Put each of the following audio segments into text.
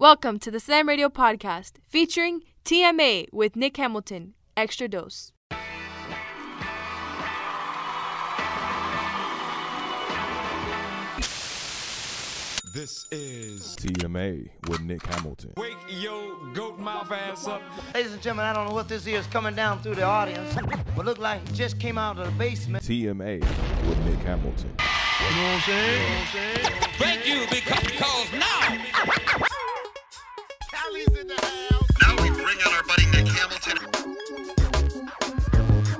Welcome to the Slam Radio Podcast featuring TMA with Nick Hamilton. Extra dose. This is TMA with Nick Hamilton. Wake Yo Goat Mouth Ass Up. Ladies and gentlemen, I don't know what this is coming down through the audience, but look like it just came out of the basement. TMA with Nick Hamilton. Thank you because, because now Now we bring out our buddy Nick Hamilton.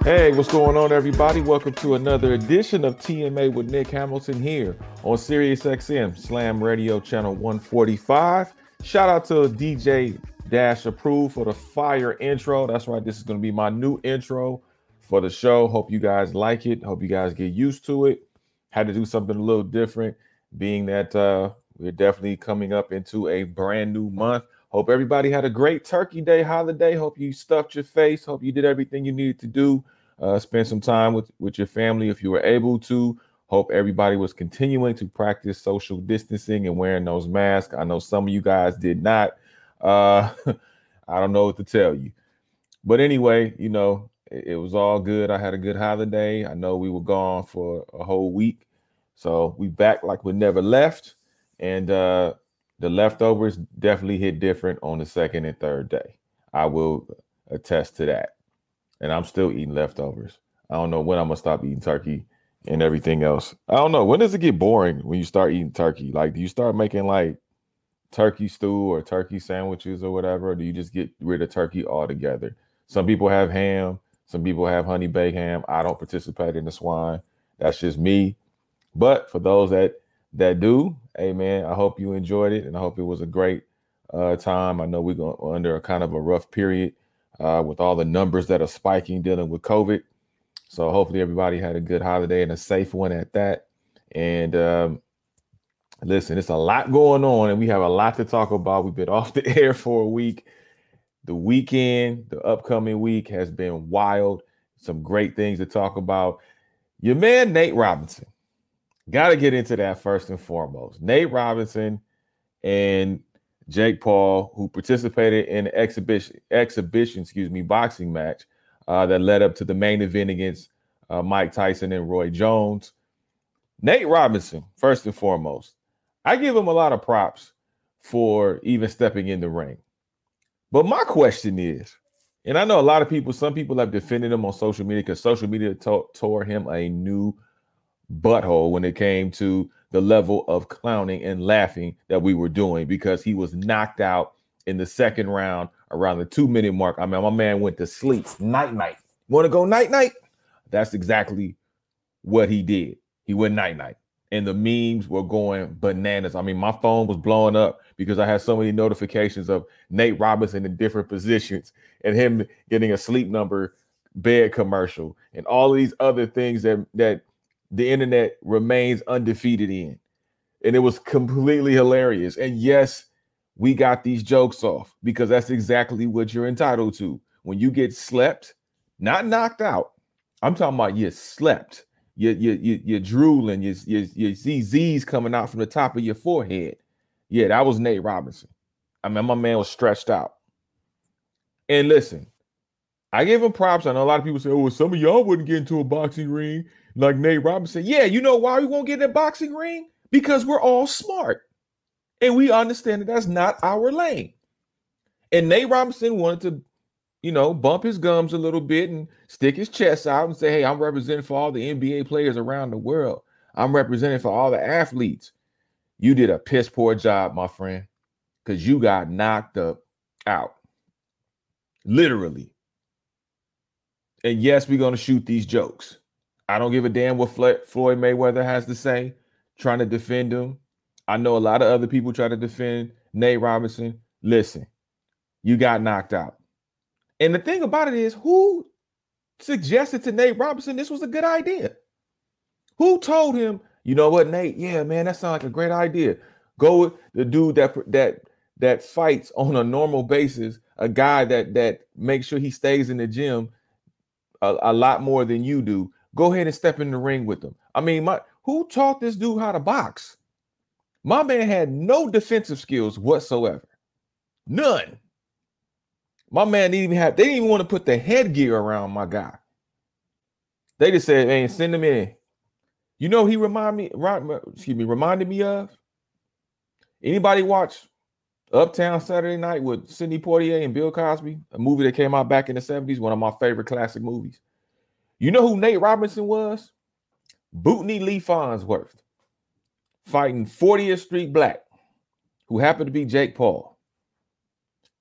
Hey, what's going on, everybody? Welcome to another edition of TMA with Nick Hamilton here on Sirius XM Slam Radio Channel 145. Shout out to DJ Dash Approved for the fire intro. That's right, this is going to be my new intro for the show. Hope you guys like it. Hope you guys get used to it. Had to do something a little different, being that uh, we're definitely coming up into a brand new month. Hope everybody had a great Turkey Day holiday. Hope you stuffed your face. Hope you did everything you needed to do. Uh, spend some time with, with your family if you were able to. Hope everybody was continuing to practice social distancing and wearing those masks. I know some of you guys did not. Uh, I don't know what to tell you. But anyway, you know, it, it was all good. I had a good holiday. I know we were gone for a whole week. So we back like we never left. And uh, the leftovers definitely hit different on the second and third day. I will attest to that. And I'm still eating leftovers. I don't know when I'm gonna stop eating turkey and everything else. I don't know. When does it get boring when you start eating turkey? Like, do you start making like turkey stew or turkey sandwiches or whatever? Or do you just get rid of turkey altogether? Some people have ham, some people have honey baked ham. I don't participate in the swine. That's just me. But for those that that do, hey man, I hope you enjoyed it and I hope it was a great uh, time. I know we're going under a kind of a rough period uh, with all the numbers that are spiking dealing with COVID. So hopefully everybody had a good holiday and a safe one at that. And um, listen, it's a lot going on, and we have a lot to talk about. We've been off the air for a week. The weekend, the upcoming week has been wild. Some great things to talk about. Your man Nate Robinson. Got to get into that first and foremost. Nate Robinson and Jake Paul, who participated in an exhibition exhibition, excuse me, boxing match uh, that led up to the main event against uh, Mike Tyson and Roy Jones. Nate Robinson, first and foremost, I give him a lot of props for even stepping in the ring. But my question is, and I know a lot of people, some people have defended him on social media because social media to- tore him a new butthole when it came to the level of clowning and laughing that we were doing because he was knocked out in the second round around the two minute mark. I mean, my man went to sleep. Night night. Want to go night night? That's exactly what he did. He went night night. And the memes were going bananas. I mean, my phone was blowing up because I had so many notifications of Nate Robinson in different positions and him getting a sleep number bed commercial and all these other things that that the internet remains undefeated in. And it was completely hilarious. And yes, we got these jokes off because that's exactly what you're entitled to. When you get slept, not knocked out, I'm talking about you slept. You you you you're drooling. You you you see Z's coming out from the top of your forehead. Yeah, that was Nate Robinson. I mean, my man was stretched out. And listen, I give him props. I know a lot of people say, "Oh, well, some of y'all wouldn't get into a boxing ring like Nate Robinson." Yeah, you know why we won't get in a boxing ring? Because we're all smart, and we understand that that's not our lane. And Nate Robinson wanted to, you know, bump his gums a little bit and stick his chest out and say, "Hey, I'm representing for all the NBA players around the world. I'm representing for all the athletes." You did a piss poor job, my friend, because you got knocked up out, literally. And yes, we're going to shoot these jokes. I don't give a damn what Floyd Mayweather has to say, trying to defend him. I know a lot of other people try to defend Nate Robinson. Listen, you got knocked out. And the thing about it is, who suggested to Nate Robinson this was a good idea? Who told him, you know what, Nate? Yeah, man, that sounds like a great idea. Go with the dude that that that fights on a normal basis, a guy that that makes sure he stays in the gym a, a lot more than you do. Go ahead and step in the ring with him. I mean, my who taught this dude how to box? My man had no defensive skills whatsoever. None. My man didn't even have, they didn't even want to put the headgear around my guy. They just said, hey, send him in. You know, he remind me, right, excuse me, reminded me of. Anybody watch Uptown Saturday Night with Sidney Poitier and Bill Cosby, a movie that came out back in the 70s, one of my favorite classic movies. You know who Nate Robinson was? Bootney Lee Farnsworth, fighting 40th Street Black, who happened to be Jake Paul.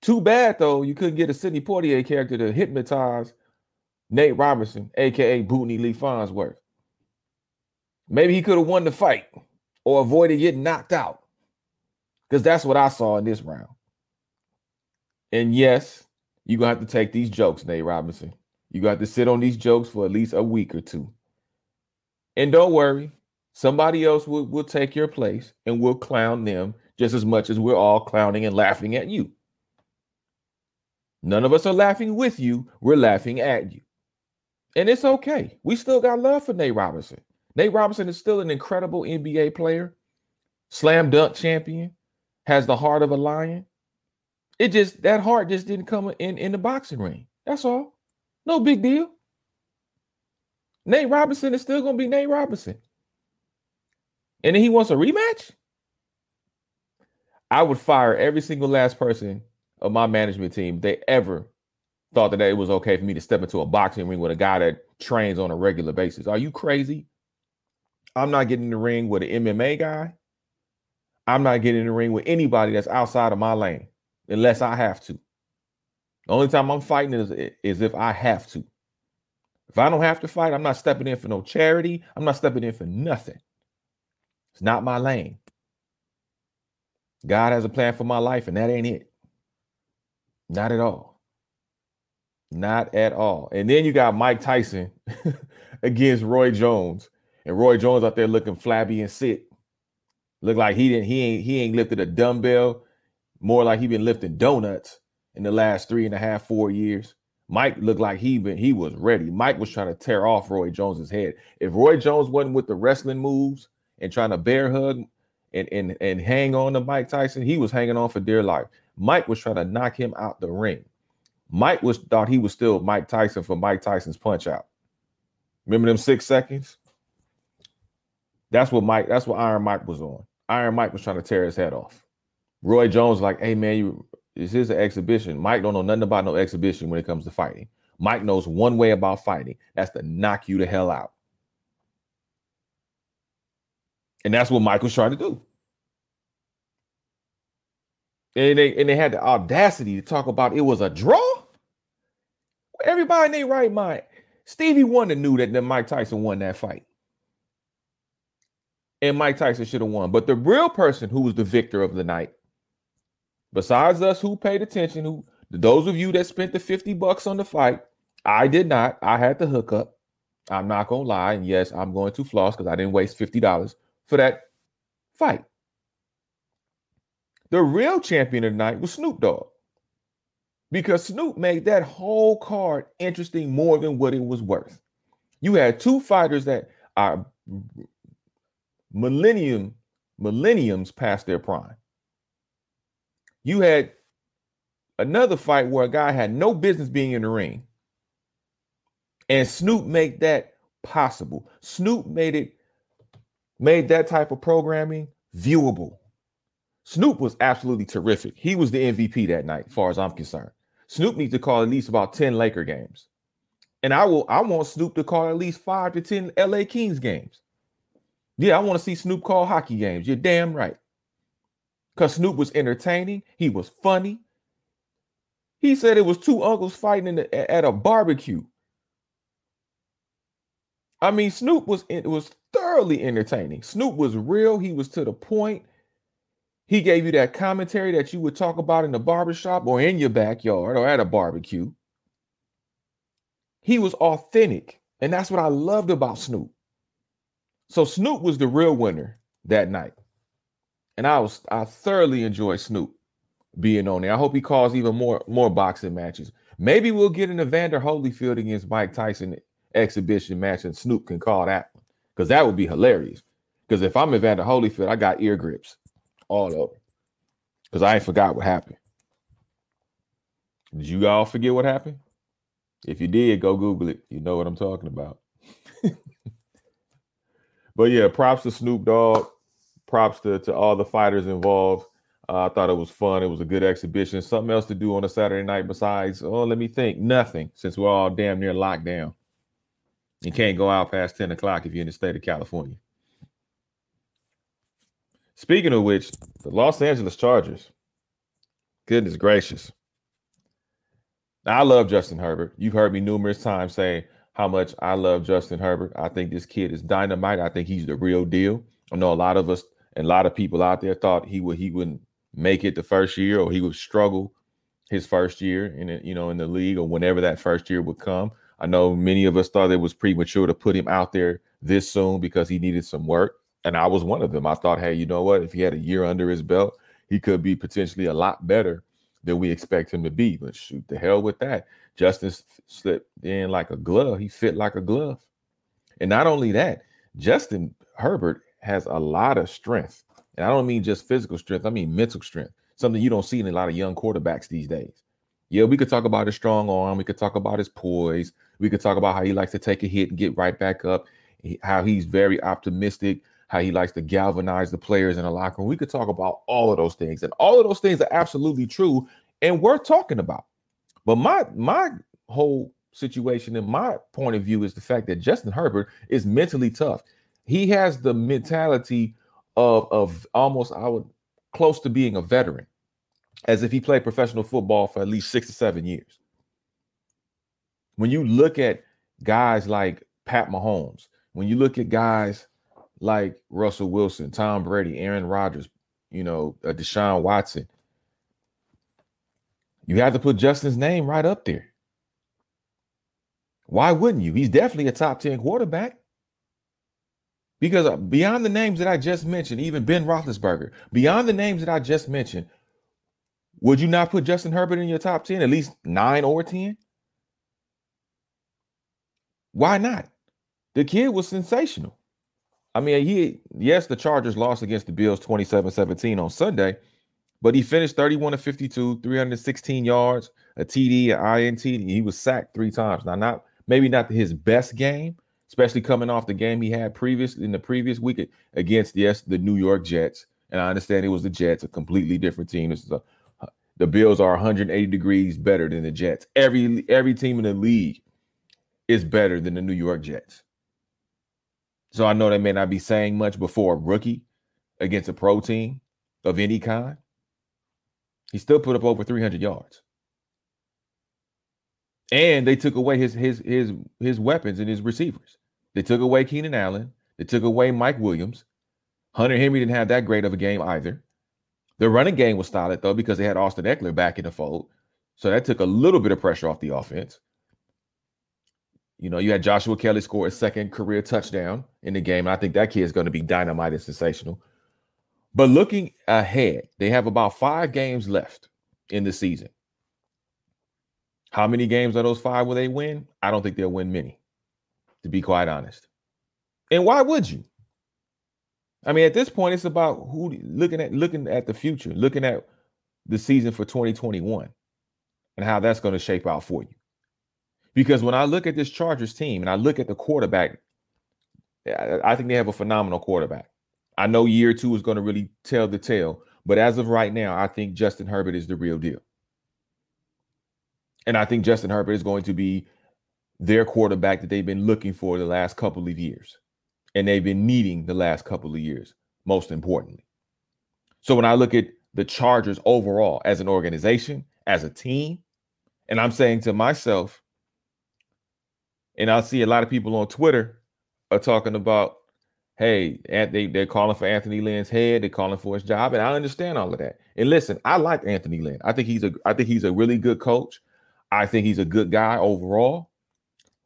Too bad though, you couldn't get a Sidney Poitier character to hypnotize Nate Robinson, aka Bootney Lee Farnsworth. Maybe he could have won the fight or avoided getting knocked out. Because that's what I saw in this round. And yes, you're gonna have to take these jokes, Nate Robinson. You got to sit on these jokes for at least a week or two. And don't worry, somebody else will, will take your place and we'll clown them just as much as we're all clowning and laughing at you. None of us are laughing with you, we're laughing at you. And it's okay. We still got love for Nate Robinson. Nate Robinson is still an incredible NBA player, slam dunk champion, has the heart of a lion. It just that heart just didn't come in in the boxing ring. That's all. No big deal. Nate Robinson is still going to be Nate Robinson. And then he wants a rematch? I would fire every single last person of my management team they ever thought that it was okay for me to step into a boxing ring with a guy that trains on a regular basis. Are you crazy? I'm not getting in the ring with an MMA guy. I'm not getting in the ring with anybody that's outside of my lane unless I have to. The only time I'm fighting is, is if I have to. If I don't have to fight, I'm not stepping in for no charity. I'm not stepping in for nothing. It's not my lane. God has a plan for my life, and that ain't it. Not at all. Not at all. And then you got Mike Tyson against Roy Jones. And Roy Jones out there looking flabby and sick. Look like he didn't he ain't he ain't lifted a dumbbell, more like he been lifting donuts in the last three and a half, four years. Mike looked like he been he was ready. Mike was trying to tear off Roy Jones's head. If Roy Jones wasn't with the wrestling moves and trying to bear hug and and and hang on to Mike Tyson, he was hanging on for dear life. Mike was trying to knock him out the ring. Mike was thought he was still Mike Tyson for Mike Tyson's punch out. Remember them six seconds? That's what Mike. That's what Iron Mike was on. Iron Mike was trying to tear his head off. Roy Jones like, hey man, you this is an exhibition. Mike don't know nothing about no exhibition when it comes to fighting. Mike knows one way about fighting. That's to knock you the hell out. And that's what Mike was trying to do. And they and they had the audacity to talk about it was a draw. Everybody in their right mind. Stevie Wonder knew that, that Mike Tyson won that fight. And Mike Tyson should have won. But the real person who was the victor of the night besides us who paid attention, who those of you that spent the 50 bucks on the fight, I did not. I had the hookup. I'm not gonna lie. And yes, I'm going to floss because I didn't waste $50 for that fight. The real champion of the night was Snoop Dogg. Because Snoop made that whole card interesting more than what it was worth. You had two fighters that are millennium millenniums past their prime. You had another fight where a guy had no business being in the ring. And Snoop made that possible. Snoop made it made that type of programming viewable. Snoop was absolutely terrific. He was the MVP that night, as far as I'm concerned. Snoop needs to call at least about 10 Laker games. And I will I want Snoop to call at least five to 10 LA Kings games. Yeah, I want to see Snoop call hockey games. You're damn right because Snoop was entertaining. He was funny. He said it was two uncles fighting the, at a barbecue. I mean, Snoop was it was thoroughly entertaining. Snoop was real. He was to the point. He gave you that commentary that you would talk about in the barbershop or in your backyard or at a barbecue. He was authentic. And that's what I loved about Snoop. So Snoop was the real winner that night and I was I thoroughly enjoyed Snoop being on there. I hope he calls even more more boxing matches. Maybe we'll get an Evander Holyfield against Mike Tyson exhibition match, and Snoop can call that one because that would be hilarious. Because if I'm Evander Holyfield, I got ear grips all over because I ain't forgot what happened. Did you all forget what happened? If you did, go Google it. You know what I'm talking about. but yeah, props to Snoop Dogg. Props to, to all the fighters involved. Uh, I thought it was fun. It was a good exhibition. Something else to do on a Saturday night besides, oh, let me think, nothing, since we're all damn near locked down. You can't go out past 10 o'clock if you're in the state of California. Speaking of which, the Los Angeles Chargers, goodness gracious. I love Justin Herbert. You've heard me numerous times say how much I love Justin Herbert. I think this kid is dynamite. I think he's the real deal. I know a lot of us and a lot of people out there thought he would he wouldn't make it the first year or he would struggle his first year in it, you know in the league or whenever that first year would come. I know many of us thought it was premature to put him out there this soon because he needed some work. And I was one of them. I thought, hey, you know what? If he had a year under his belt, he could be potentially a lot better than we expect him to be. But shoot, the hell with that. Justin slipped in like a glove. He fit like a glove. And not only that, Justin Herbert has a lot of strength. And I don't mean just physical strength, I mean mental strength, something you don't see in a lot of young quarterbacks these days. Yeah, we could talk about his strong arm. We could talk about his poise. We could talk about how he likes to take a hit and get right back up, how he's very optimistic, how he likes to galvanize the players in the locker room. We could talk about all of those things. And all of those things are absolutely true and worth talking about. But my my whole situation and my point of view is the fact that Justin Herbert is mentally tough. He has the mentality of of almost I would close to being a veteran, as if he played professional football for at least six to seven years. When you look at guys like Pat Mahomes, when you look at guys like Russell Wilson, Tom Brady, Aaron Rodgers, you know, uh, Deshaun Watson, you have to put Justin's name right up there. Why wouldn't you? He's definitely a top 10 quarterback. Because uh, beyond the names that I just mentioned, even Ben Roethlisberger, beyond the names that I just mentioned, would you not put Justin Herbert in your top 10, at least nine or 10? Why not? The kid was sensational. I mean, he, yes, the Chargers lost against the Bills 27 17 on Sunday, but he finished 31 to 52, 316 yards, a TD, an INT. He was sacked three times. Now, not maybe not his best game, especially coming off the game he had previous in the previous week against yes the New York Jets. And I understand it was the Jets, a completely different team. This is a, the Bills are 180 degrees better than the Jets. Every every team in the league is better than the New York Jets. So I know they may not be saying much before a rookie against a pro team of any kind. He still put up over 300 yards and they took away his his his his weapons and his receivers. They took away Keenan Allen. They took away Mike Williams. Hunter Henry didn't have that great of a game either. The running game was solid though because they had Austin Ekeler back in the fold, so that took a little bit of pressure off the offense. You know, you had Joshua Kelley score a second career touchdown in the game. I think that kid is going to be dynamite and sensational. But looking ahead, they have about five games left in the season. How many games are those five will they win? I don't think they'll win many, to be quite honest. And why would you? I mean, at this point, it's about who looking at looking at the future, looking at the season for 2021 and how that's going to shape out for you. Because when I look at this Chargers team and I look at the quarterback, I think they have a phenomenal quarterback. I know year two is going to really tell the tale, but as of right now, I think Justin Herbert is the real deal. And I think Justin Herbert is going to be their quarterback that they've been looking for the last couple of years. And they've been needing the last couple of years, most importantly. So when I look at the Chargers overall as an organization, as a team, and I'm saying to myself, and I see a lot of people on Twitter are talking about, hey, they, they're calling for Anthony Lynn's head, they're calling for his job, and I understand all of that. And listen, I like Anthony Lynn. I think he's a I think he's a really good coach. I think he's a good guy overall.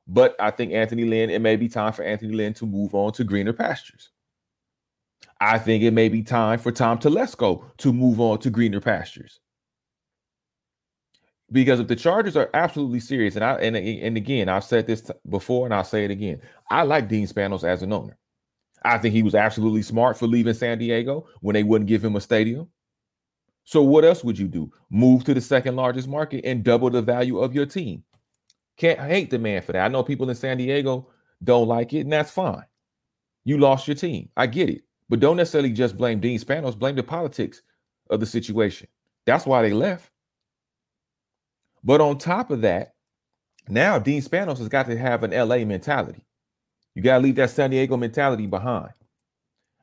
But I think Anthony Lynn, it may be time for Anthony Lynn to move on to greener pastures. I think it may be time for Tom Telesco to move on to greener pastures. Because if the Chargers are absolutely serious, and I and, and again, I've said this before and I'll say it again. I like Dean Spanos as an owner. I think he was absolutely smart for leaving San Diego when they wouldn't give him a stadium. So what else would you do? Move to the second largest market and double the value of your team. Can't hate the man for that. I know people in San Diego don't like it, and that's fine. You lost your team. I get it. But don't necessarily just blame Dean Spanos, blame the politics of the situation. That's why they left. But on top of that, now Dean Spanos has got to have an LA mentality. You got to leave that San Diego mentality behind.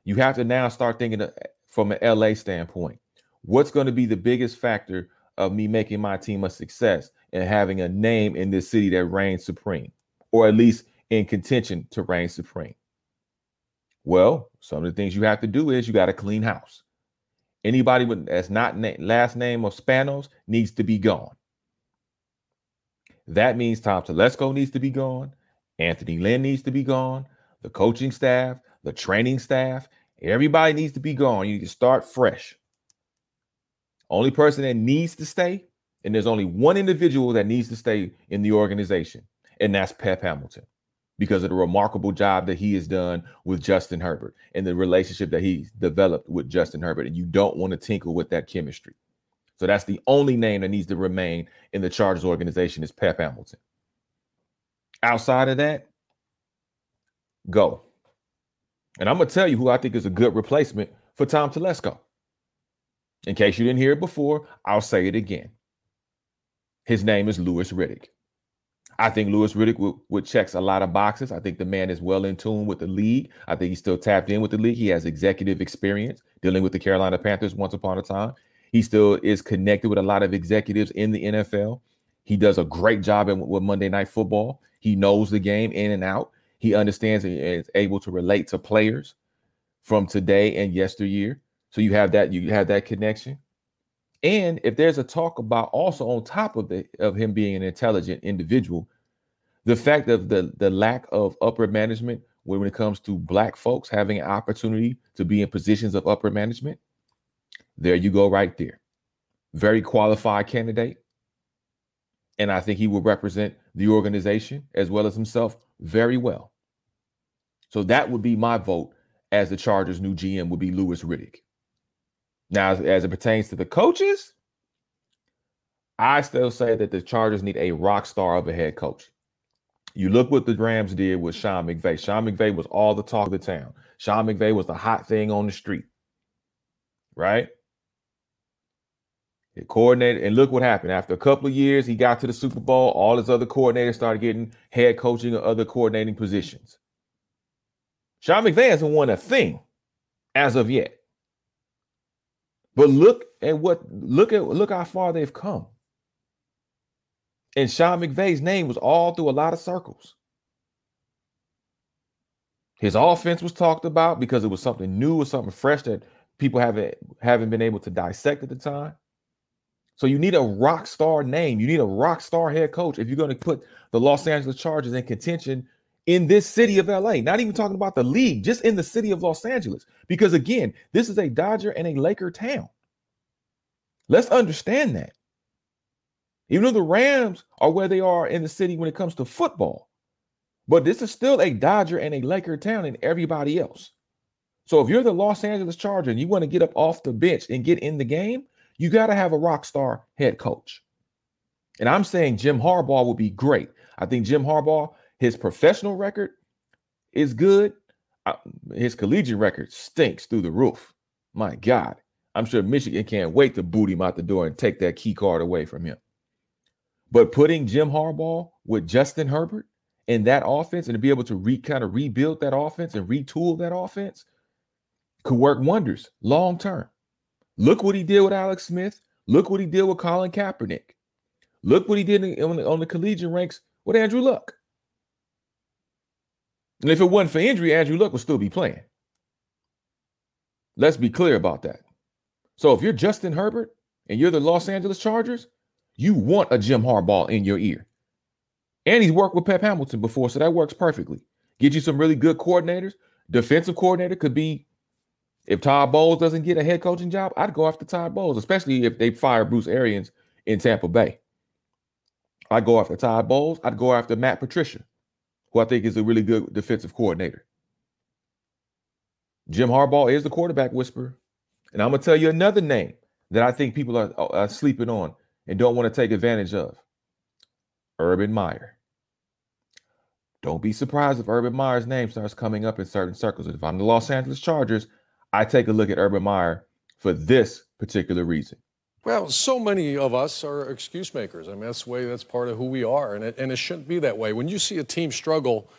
You have to now start thinking from an LA standpoint. What's going to be the biggest factor of me making my team a success and having a name in this city that reigns supreme, or at least in contention to reign supreme? Well, some of the things you have to do is you got to clean house. Anybody with that's not na- last name of Spanos needs to be gone. That means Tom Telesco needs to be gone. Anthony Lynn needs to be gone. The coaching staff, the training staff, everybody needs to be gone. You need to start fresh. Only person that needs to stay, and there's only one individual that needs to stay in the organization, and that's Pep Hamilton because of the remarkable job that he has done with Justin Herbert and the relationship that he's developed with Justin Herbert. And you don't want to tinkle with that chemistry. So that's the only name that needs to remain in the Chargers organization is Pep Hamilton. Outside of that, go. And I'm gonna tell you who I think is a good replacement for Tom Telesco. In case you didn't hear it before, I'll say it again. His name is Louis Riddick. I think Louis Riddick would, would checks a lot of boxes. I think the man is well in tune with the league. I think he's still tapped in with the league. He has executive experience dealing with the Carolina Panthers once upon a time. He still is connected with a lot of executives in the NFL. He does a great job in, with Monday Night Football. He knows the game in and out. He understands and is able to relate to players from today and yesteryear. So you have that you have that connection. And if there's a talk about also on top of the of him being an intelligent individual, the fact of the the lack of upper management when it comes to black folks having an opportunity to be in positions of upper management, there you go right there. Very qualified candidate. And I think he will represent the organization as well as himself very well. So that would be my vote as the Chargers' new GM would be Louis Riddick. Now, as, it pertains to the coaches, I still say that the Chargers need a rock star of a head coach. You look what the Rams did with Sean McVay. Sean McVay was all the talk of the town. Sean McVay was the hot thing on the street, right? He coordinated, and look what happened. After a couple of years, he got to the Super Bowl. All his other coordinators started getting head coaching or other coordinating positions. Sean McVay hasn't won a thing as of yet. But look at what look at look how far they've come. And Sean McVay's name was all through a lot of circles. His offense was talked about because it was something new or something fresh that people haven't haven't been able to dissect at the time. So you need a rock star name. You need a rock star head coach if you're going to put the Los Angeles Chargers in contention in this city of LA. Not even talking about the league, just in the city of Los Angeles. Because again, this is a Dodger and a Laker town. Let's understand that. Even though the Rams are where they are in the city when it comes to football, but this is still a Dodger and a Laker town and everybody else. So if you're the Los Angeles Charger and you want to get up off the bench and get in the game, you got to have a rock star head coach. And I'm saying Jim Harbaugh would be great. I think Jim Harbaugh his professional record is good. His collegiate record stinks through the roof. My God. I'm sure Michigan can't wait to boot him out the door and take that key card away from him. But putting Jim Harbaugh with Justin Herbert in that offense and to be able to re kind of rebuild that offense and retool that offense could work wonders long term. Look what he did with Alex Smith. Look what he did with Colin Kaepernick. Look what he did on the, on the collegiate ranks with Andrew Luck. And if it wasn't for injury, Andrew Luck would still be playing. Let's be clear about that. So if you're Justin Herbert and you're the Los Angeles Chargers, you want a Jim Harbaugh in your ear. And he's worked with Pep Hamilton before, so that works perfectly. Get you some really good coordinators. Defensive coordinator could be if Todd Bowles doesn't get a head coaching job, I'd go after Todd Bowles, especially if they fire Bruce Arians in Tampa Bay. I'd go after Todd Bowles. I'd go after Matt Patricia who I think is a really good defensive coordinator. Jim Harbaugh is the quarterback whisperer. And I'm going to tell you another name that I think people are, are sleeping on and don't want to take advantage of. Urban Meyer. Don't be surprised if Urban Meyer's name starts coming up in certain circles. If I'm the Los Angeles Chargers, I take a look at Urban Meyer for this particular reason. Well, so many of us are excuse makers. I mean, that's the way, that's part of who we are, and it, and it shouldn't be that way. When you see a team struggle,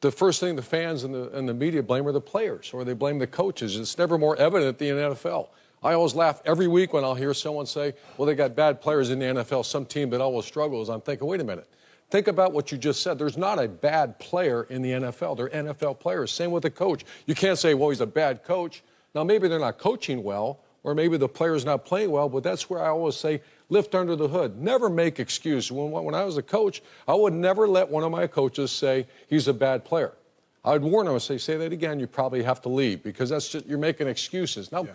the first thing the fans and the, and the media blame are the players or they blame the coaches. It's never more evident than the NFL. I always laugh every week when I'll hear someone say, well, they got bad players in the NFL, some team that always struggles. I'm thinking, wait a minute. Think about what you just said. There's not a bad player in the NFL. They're NFL players. Same with the coach. You can't say, well, he's a bad coach. Now, maybe they're not coaching well, or maybe the player's not playing well, but that's where I always say, lift under the hood. Never make excuses. When, when I was a coach, I would never let one of my coaches say he's a bad player. I would warn him and say, say that again, you probably have to leave because that's just, you're making excuses. Now, yeah.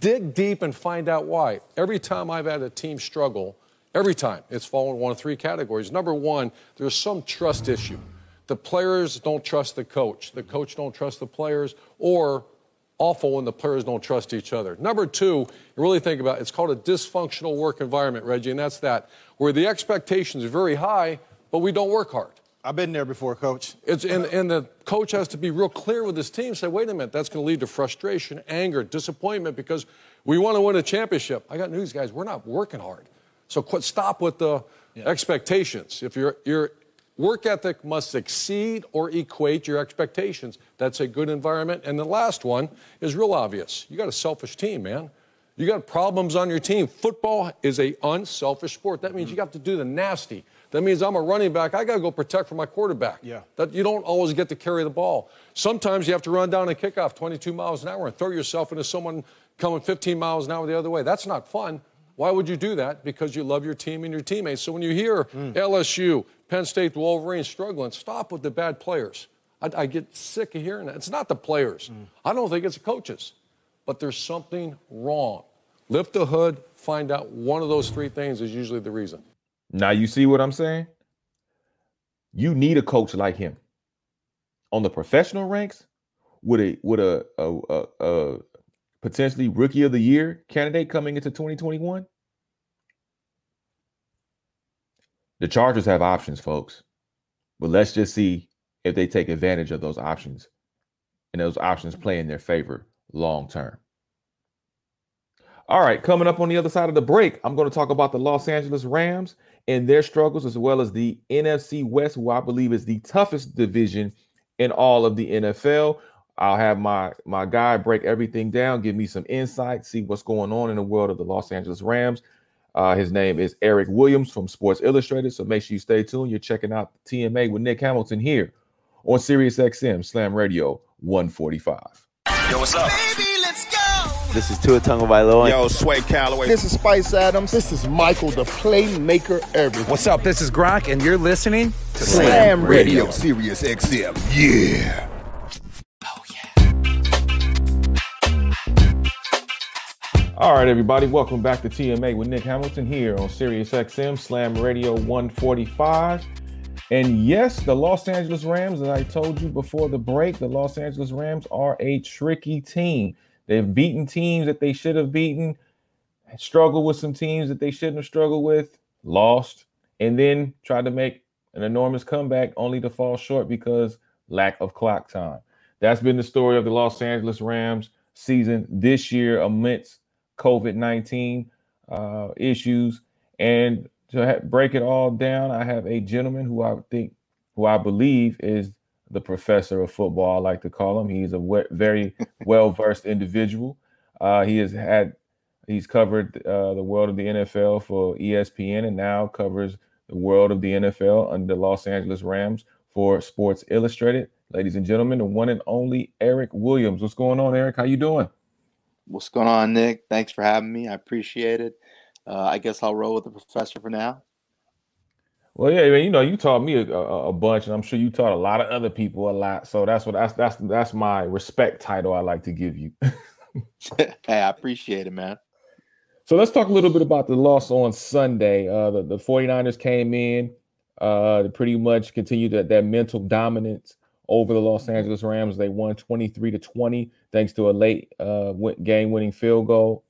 Dig deep and find out why. Every time I've had a team struggle, every time it's fallen one of three categories. Number one, there's some trust issue. The players don't trust the coach. The coach don't trust the players, or awful when the players don't trust each other. Number two, you really think about it, it's called a dysfunctional work environment, Reggie, and that's that, where the expectations are very high, but we don't work hard. I've been there before, coach. It's and, and the coach has to be real clear with his team. Say, wait a minute, that's going to lead to frustration, anger, disappointment because we want to win a championship. I got news, guys. We're not working hard. So quit, stop with the yeah. expectations. If your your work ethic must exceed or equate your expectations, that's a good environment. And the last one is real obvious. You got a selfish team, man. You got problems on your team. Football is a unselfish sport. That means you have to do the nasty that means I'm a running back. I got to go protect for my quarterback. Yeah. That you don't always get to carry the ball. Sometimes you have to run down a kickoff 22 miles an hour and throw yourself into someone coming 15 miles an hour the other way. That's not fun. Why would you do that? Because you love your team and your teammates. So when you hear mm. LSU, Penn State, Wolverines struggling, stop with the bad players. I, I, get sick of hearing that. It's not the players. Mm. I don't think it's the coaches. But there's something wrong. Lift the hood, find out one of those three things is usually the reason. Now you see what I'm saying? You need a coach like him on the professional ranks with a with a, a, a, a potentially rookie of the year candidate coming into 2021. The Chargers have options, folks. But let's just see if they take advantage of those options and those options play in their favor long term. All right, coming up on the other side of the break, I'm going to talk about the Los Angeles Rams and their struggles, as well as the NFC West, who I believe is the toughest division in all of the NFL. I'll have my my guy break everything down, give me some insight, see what's going on in the world of the Los Angeles Rams. Uh, his name is Eric Williams from Sports Illustrated. So make sure you stay tuned. You're checking out TMA with Nick Hamilton here on Sirius XM Slam Radio 145. Yo, what's up? Baby, let's go. This is Tua Tagovailoa. Yo, Sway Calloway. This is Spice Adams. This is Michael, the playmaker everything. What's up? This is Gronk, and you're listening to Slam, Slam Radio. Radio, Sirius XM. Yeah. All right, everybody, welcome back to TMA with Nick Hamilton here on Sirius XM Slam Radio 145. And yes, the Los Angeles Rams, as I told you before the break, the Los Angeles Rams are a tricky team. They've beaten teams that they should have beaten, struggled with some teams that they shouldn't have struggled with, lost, and then tried to make an enormous comeback only to fall short because lack of clock time. That's been the story of the Los Angeles Rams season this year amidst COVID 19 uh, issues. And to ha- break it all down, I have a gentleman who I think, who I believe is the professor of football, I like to call him. He's a we- very well versed individual. Uh, he has had he's covered uh, the world of the NFL for ESPN and now covers the world of the NFL under the Los Angeles Rams for Sports Illustrated. Ladies and gentlemen, the one and only Eric Williams. What's going on, Eric? How you doing? What's going on, Nick? Thanks for having me. I appreciate it. Uh, I guess I'll roll with the professor for now. Well, yeah, I mean, you know, you taught me a, a, a, bunch, and I'm sure you taught a lot of other people a lot. So that's what that's that's that's my respect title I like to give you. hey, I appreciate it, man. So let's talk a little bit about the loss on Sunday. Uh, the, the 49ers came in, uh, pretty much continued that, that mental dominance over the Los Angeles Rams. They won 23 to 20 thanks to a late uh, game winning field goal.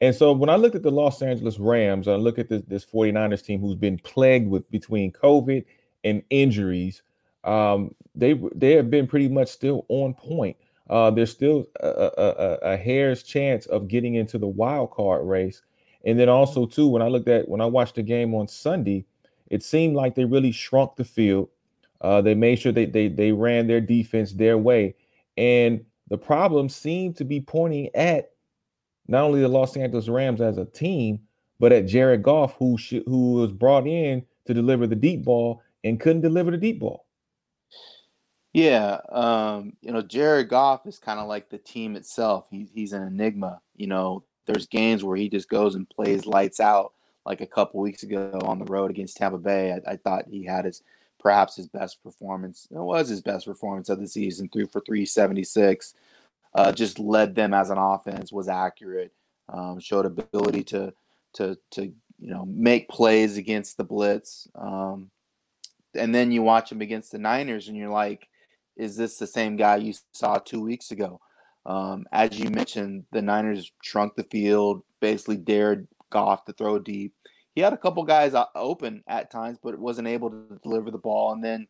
And so when I looked at the Los Angeles Rams, I look at this, this 49ers team who's been plagued with between COVID and injuries. Um, they they have been pretty much still on point. Uh, there's still a, a, a, hair's chance of getting into the wild card race. And then also too, when I looked at when I watched the game on Sunday, it seemed like they really shrunk the field. Uh, they made sure they they they ran their defense their way, and the problem seemed to be pointing at not only the Los Angeles Rams as a team, but at Jared Goff, who sh- who was brought in to deliver the deep ball and couldn't deliver the deep ball. Yeah, um, you know, Jared Goff is kind of like the team itself. He's he's an enigma. You know, there's games where he just goes and plays lights out. Like a couple weeks ago on the road against Tampa Bay, I, I thought he had his perhaps his best performance. It was his best performance of the season, threw for 376. Uh, just led them as an offense, was accurate, um, showed ability to to to you know make plays against the blitz. Um, and then you watch him against the Niners, and you're like, is this the same guy you saw two weeks ago? Um, as you mentioned, the Niners shrunk the field, basically dared Goff to throw deep. He had a couple guys open at times, but wasn't able to deliver the ball, and then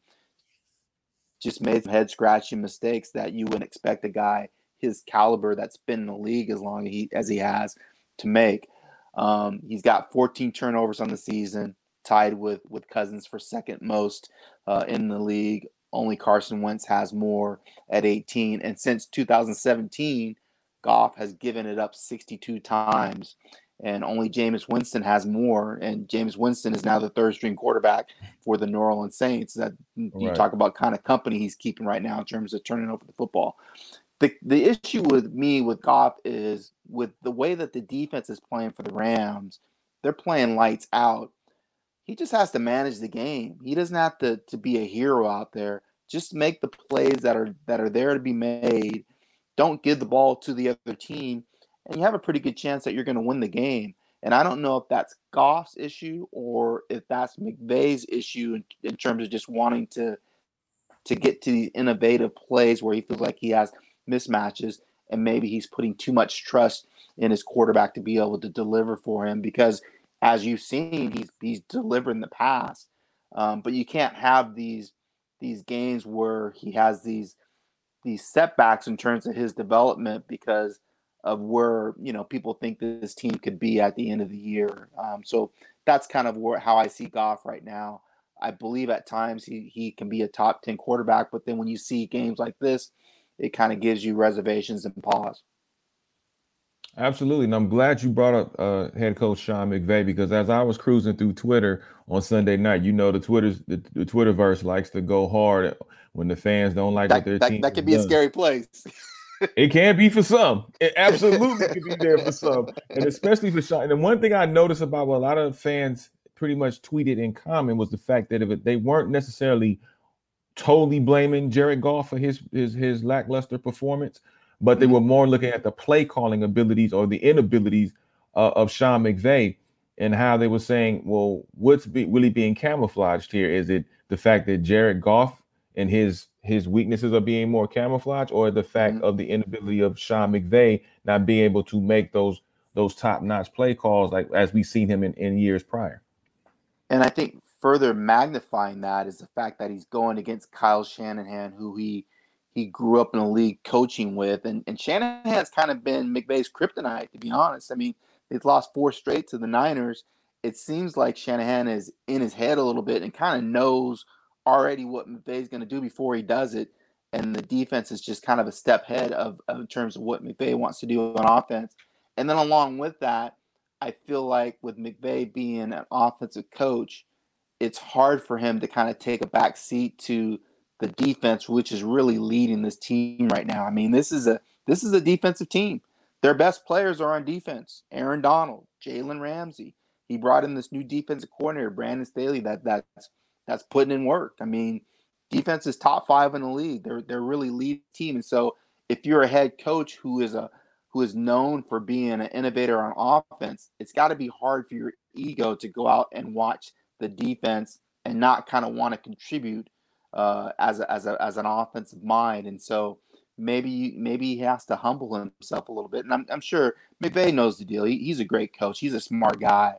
just made some head scratching mistakes that you wouldn't expect a guy his caliber that's been in the league as long as he as he has to make. Um, he's got 14 turnovers on the season, tied with with Cousins for second most uh, in the league. Only Carson Wentz has more at 18. And since 2017, Goff has given it up 62 times. And only Jameis Winston has more. And Jameis Winston is now the third string quarterback for the New Orleans Saints. That you right. talk about kind of company he's keeping right now in terms of turning over the football. The, the issue with me with Goff is with the way that the defense is playing for the Rams, they're playing lights out he just has to manage the game. He doesn't have to to be a hero out there. Just make the plays that are that are there to be made. Don't give the ball to the other team, and you have a pretty good chance that you're going to win the game. And I don't know if that's Goff's issue or if that's McVay's issue in, in terms of just wanting to to get to these innovative plays where he feels like he has mismatches and maybe he's putting too much trust in his quarterback to be able to deliver for him because as you've seen, he's he's delivered in the past. Um, but you can't have these these games where he has these these setbacks in terms of his development because of where you know people think this team could be at the end of the year. Um, so that's kind of where, how I see Goff right now. I believe at times he he can be a top ten quarterback, but then when you see games like this, it kind of gives you reservations and pause. Absolutely. And I'm glad you brought up uh, head coach Sean McVay because as I was cruising through Twitter on Sunday night, you know the Twitter's the, the Twitterverse likes to go hard when the fans don't like that, what their that, team. That could be done. a scary place. it can be for some. It absolutely could be there for some, and especially for Sean. And one thing I noticed about what a lot of fans pretty much tweeted in common was the fact that if it, they weren't necessarily totally blaming Jared Goff for his his his lackluster performance, but they were more looking at the play calling abilities or the inabilities uh, of Sean McVay and how they were saying, well, what's be, really being camouflaged here? Is it the fact that Jared Goff and his his weaknesses are being more camouflaged, or the fact mm-hmm. of the inability of Sean McVay not being able to make those those top notch play calls like as we've seen him in, in years prior? And I think further magnifying that is the fact that he's going against Kyle Shanahan, who he he grew up in a league coaching with. And, and Shanahan's kind of been McVay's kryptonite, to be honest. I mean, they've lost four straight to the Niners. It seems like Shanahan is in his head a little bit and kind of knows already what McVay's going to do before he does it. And the defense is just kind of a step ahead of, of in terms of what McVay wants to do on offense. And then along with that, I feel like with McVay being an offensive coach, it's hard for him to kind of take a back seat to the defense, which is really leading this team right now. I mean, this is a this is a defensive team. Their best players are on defense. Aaron Donald, Jalen Ramsey. He brought in this new defensive coordinator, Brandon Staley. That that's that's putting in work. I mean, defense is top five in the league. They're they're really lead team. And so if you're a head coach who is a who is known for being an innovator on offense, it's got to be hard for your ego to go out and watch the defense and not kind of want to contribute uh, as a, as a, as an offensive mind. And so maybe maybe he has to humble himself a little bit. And I'm, I'm sure McVay knows the deal. He, he's a great coach. He's a smart guy.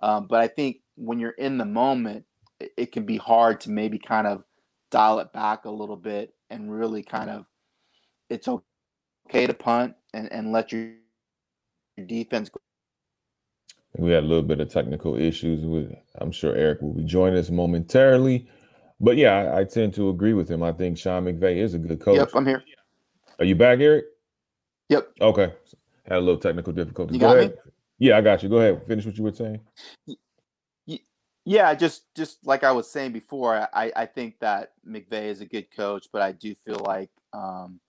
Um, but I think when you're in the moment, it, can be hard to maybe kind of dial it back a little bit and really kind of it's okay to punt and, and let your, your defense go. We had a little bit of technical issues with. I'm sure Eric will be joining us momentarily, but yeah, I, I tend to agree with him. I think Sean McVay is a good coach. Yep, I'm here. Are you back, Eric? Yep. Okay. Had a little technical difficulty. You Go got ahead. me? Yeah, I got you. Go ahead. Finish what you were saying. Yeah, just just like I was saying before, I, I think that McVay is a good coach, but I do feel like um,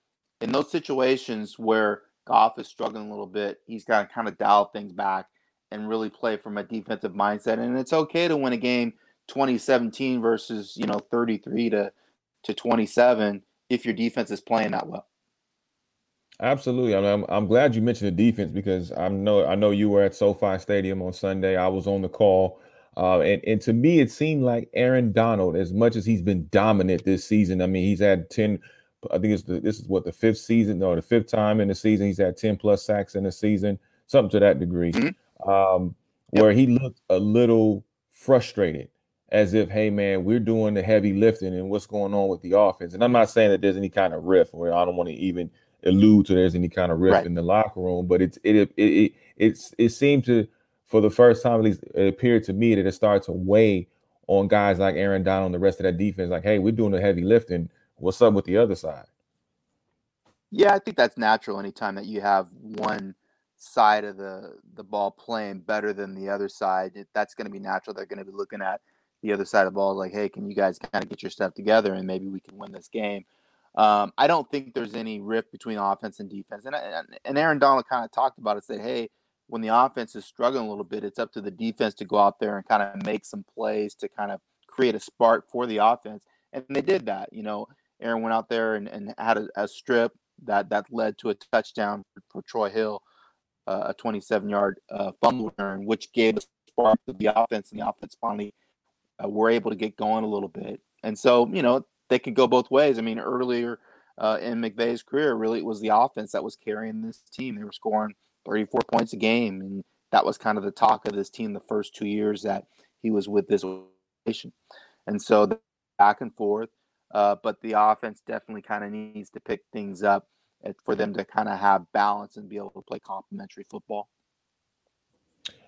in those situations where Goff is struggling a little bit, he's got to kind of dial things back and really play from a defensive mindset. And it's okay to win a game 2017 versus you know 33 to to 27 if your defense is playing that well. Absolutely. I mean, I'm, I'm glad you mentioned the defense because I know I know you were at SoFi Stadium on Sunday. I was on the call. Uh, and, and to me, it seemed like Aaron Donald, as much as he's been dominant this season, I mean, he's had 10, I think it's the, this is what the fifth season, no, the fifth time in the season, he's had 10 plus sacks in the season, something to that degree, Mm-hmm. um, where he looked a little frustrated, as if, hey, man, we're doing the heavy lifting and what's going on with the offense. And I'm not saying that there's any kind of riff, or I don't want to even allude to there's any kind of riff Right. in the locker room, but it's it it it it's it seemed to for the first time at least it appeared to me that it started to weigh on guys like Aaron Donald and the rest of that defense. Like, hey, we're doing the heavy lifting. What's up with the other side? Yeah, I think that's natural anytime that you have one side of the the ball playing better than the other side. That's going to be natural. They're going to be looking at the other side of the ball like, hey, can you guys kind of get your stuff together and maybe we can win this game. Um, I don't think there's any rift between offense and defense. And and, and Aaron Donald kind of talked about it. Said, hey, when the offense is struggling a little bit, it's up to the defense to go out there and kind of make some plays to kind of create a spark for the offense. And they did that. You know, Aaron went out there and, and had a, a strip that that led to a touchdown for Troy Hill, uh, a 27 yard uh, fumble which gave a spark to the offense, and the offense finally uh, were able to get going a little bit. And so, you know, they could go both ways. I mean, earlier uh, in McVay's career, really, it was the offense that was carrying this team. They were scoring 34 points a game, and that was kind of the talk of this team the first two years that he was with this organization. And so, back and forth. Uh, but the offense definitely kind of needs to pick things up for them to kind of have balance and be able to play complementary football.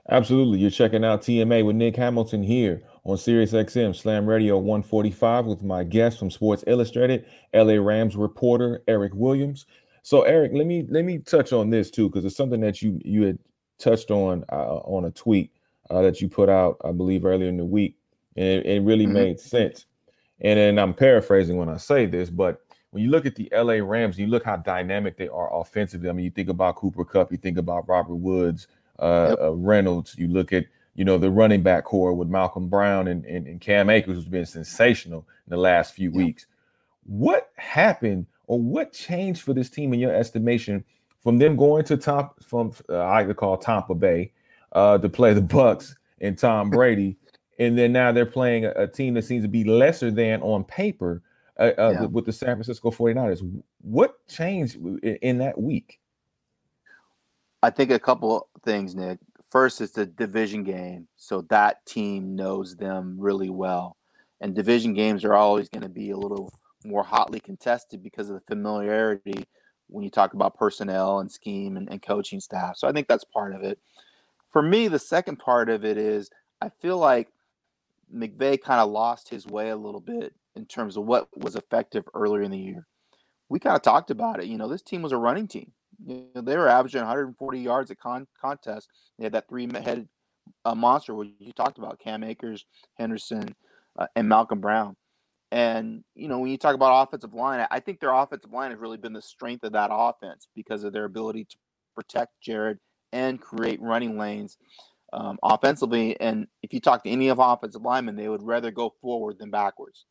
Absolutely. You're checking out TMA with Nick Hamilton here on Sirius XM Slam Radio 145 with my guest from Sports Illustrated, LA Rams reporter Eric Williams. So Eric, let me let me touch on this too because it's something that you you had touched on uh, on a tweet uh, that you put out, I believe, earlier in the week, and it, it really Mhm. made sense. And then I'm paraphrasing when I say this, but when you look at the LA Rams, you look how dynamic they are offensively. I mean, you think about Cooper Kupp, you think about Robert Woods, uh, Yep. uh, Reynolds. You look at you know the running back core with Malcolm Brown and, and, and Cam Akers, who's been sensational in the last few Yep. weeks. What happened, or what changed for this team in your estimation from them going to top from uh, I like to call Tampa Bay uh, to play the Bucks and Tom Brady, and then now they're playing a, a team that seems to be lesser than on paper uh, uh, Yeah. with, with the San Francisco 49ers. What changed in, in that week? I think a couple things, Nick. First, it's a division game, so that team knows them really well. And division games are always going to be a little more hotly contested because of the familiarity when you talk about personnel and scheme and, and coaching staff. So I think that's part of it. For me, the second part of it is I feel like McVay kind of lost his way a little bit in terms of what was effective earlier in the year. We kind of talked about it. You know, this team was a running team. You know, they were averaging 140 yards a con- contest. They had that three-headed uh, monster, what you talked about: Cam Akers, Henderson, uh, and Malcolm Brown. And you know, when you talk about offensive line, I- think their offensive line has really been the strength of that offense because of their ability to protect Jared and create running lanes um, offensively. And if you talk to any of offensive linemen, they would rather go forward than backwards.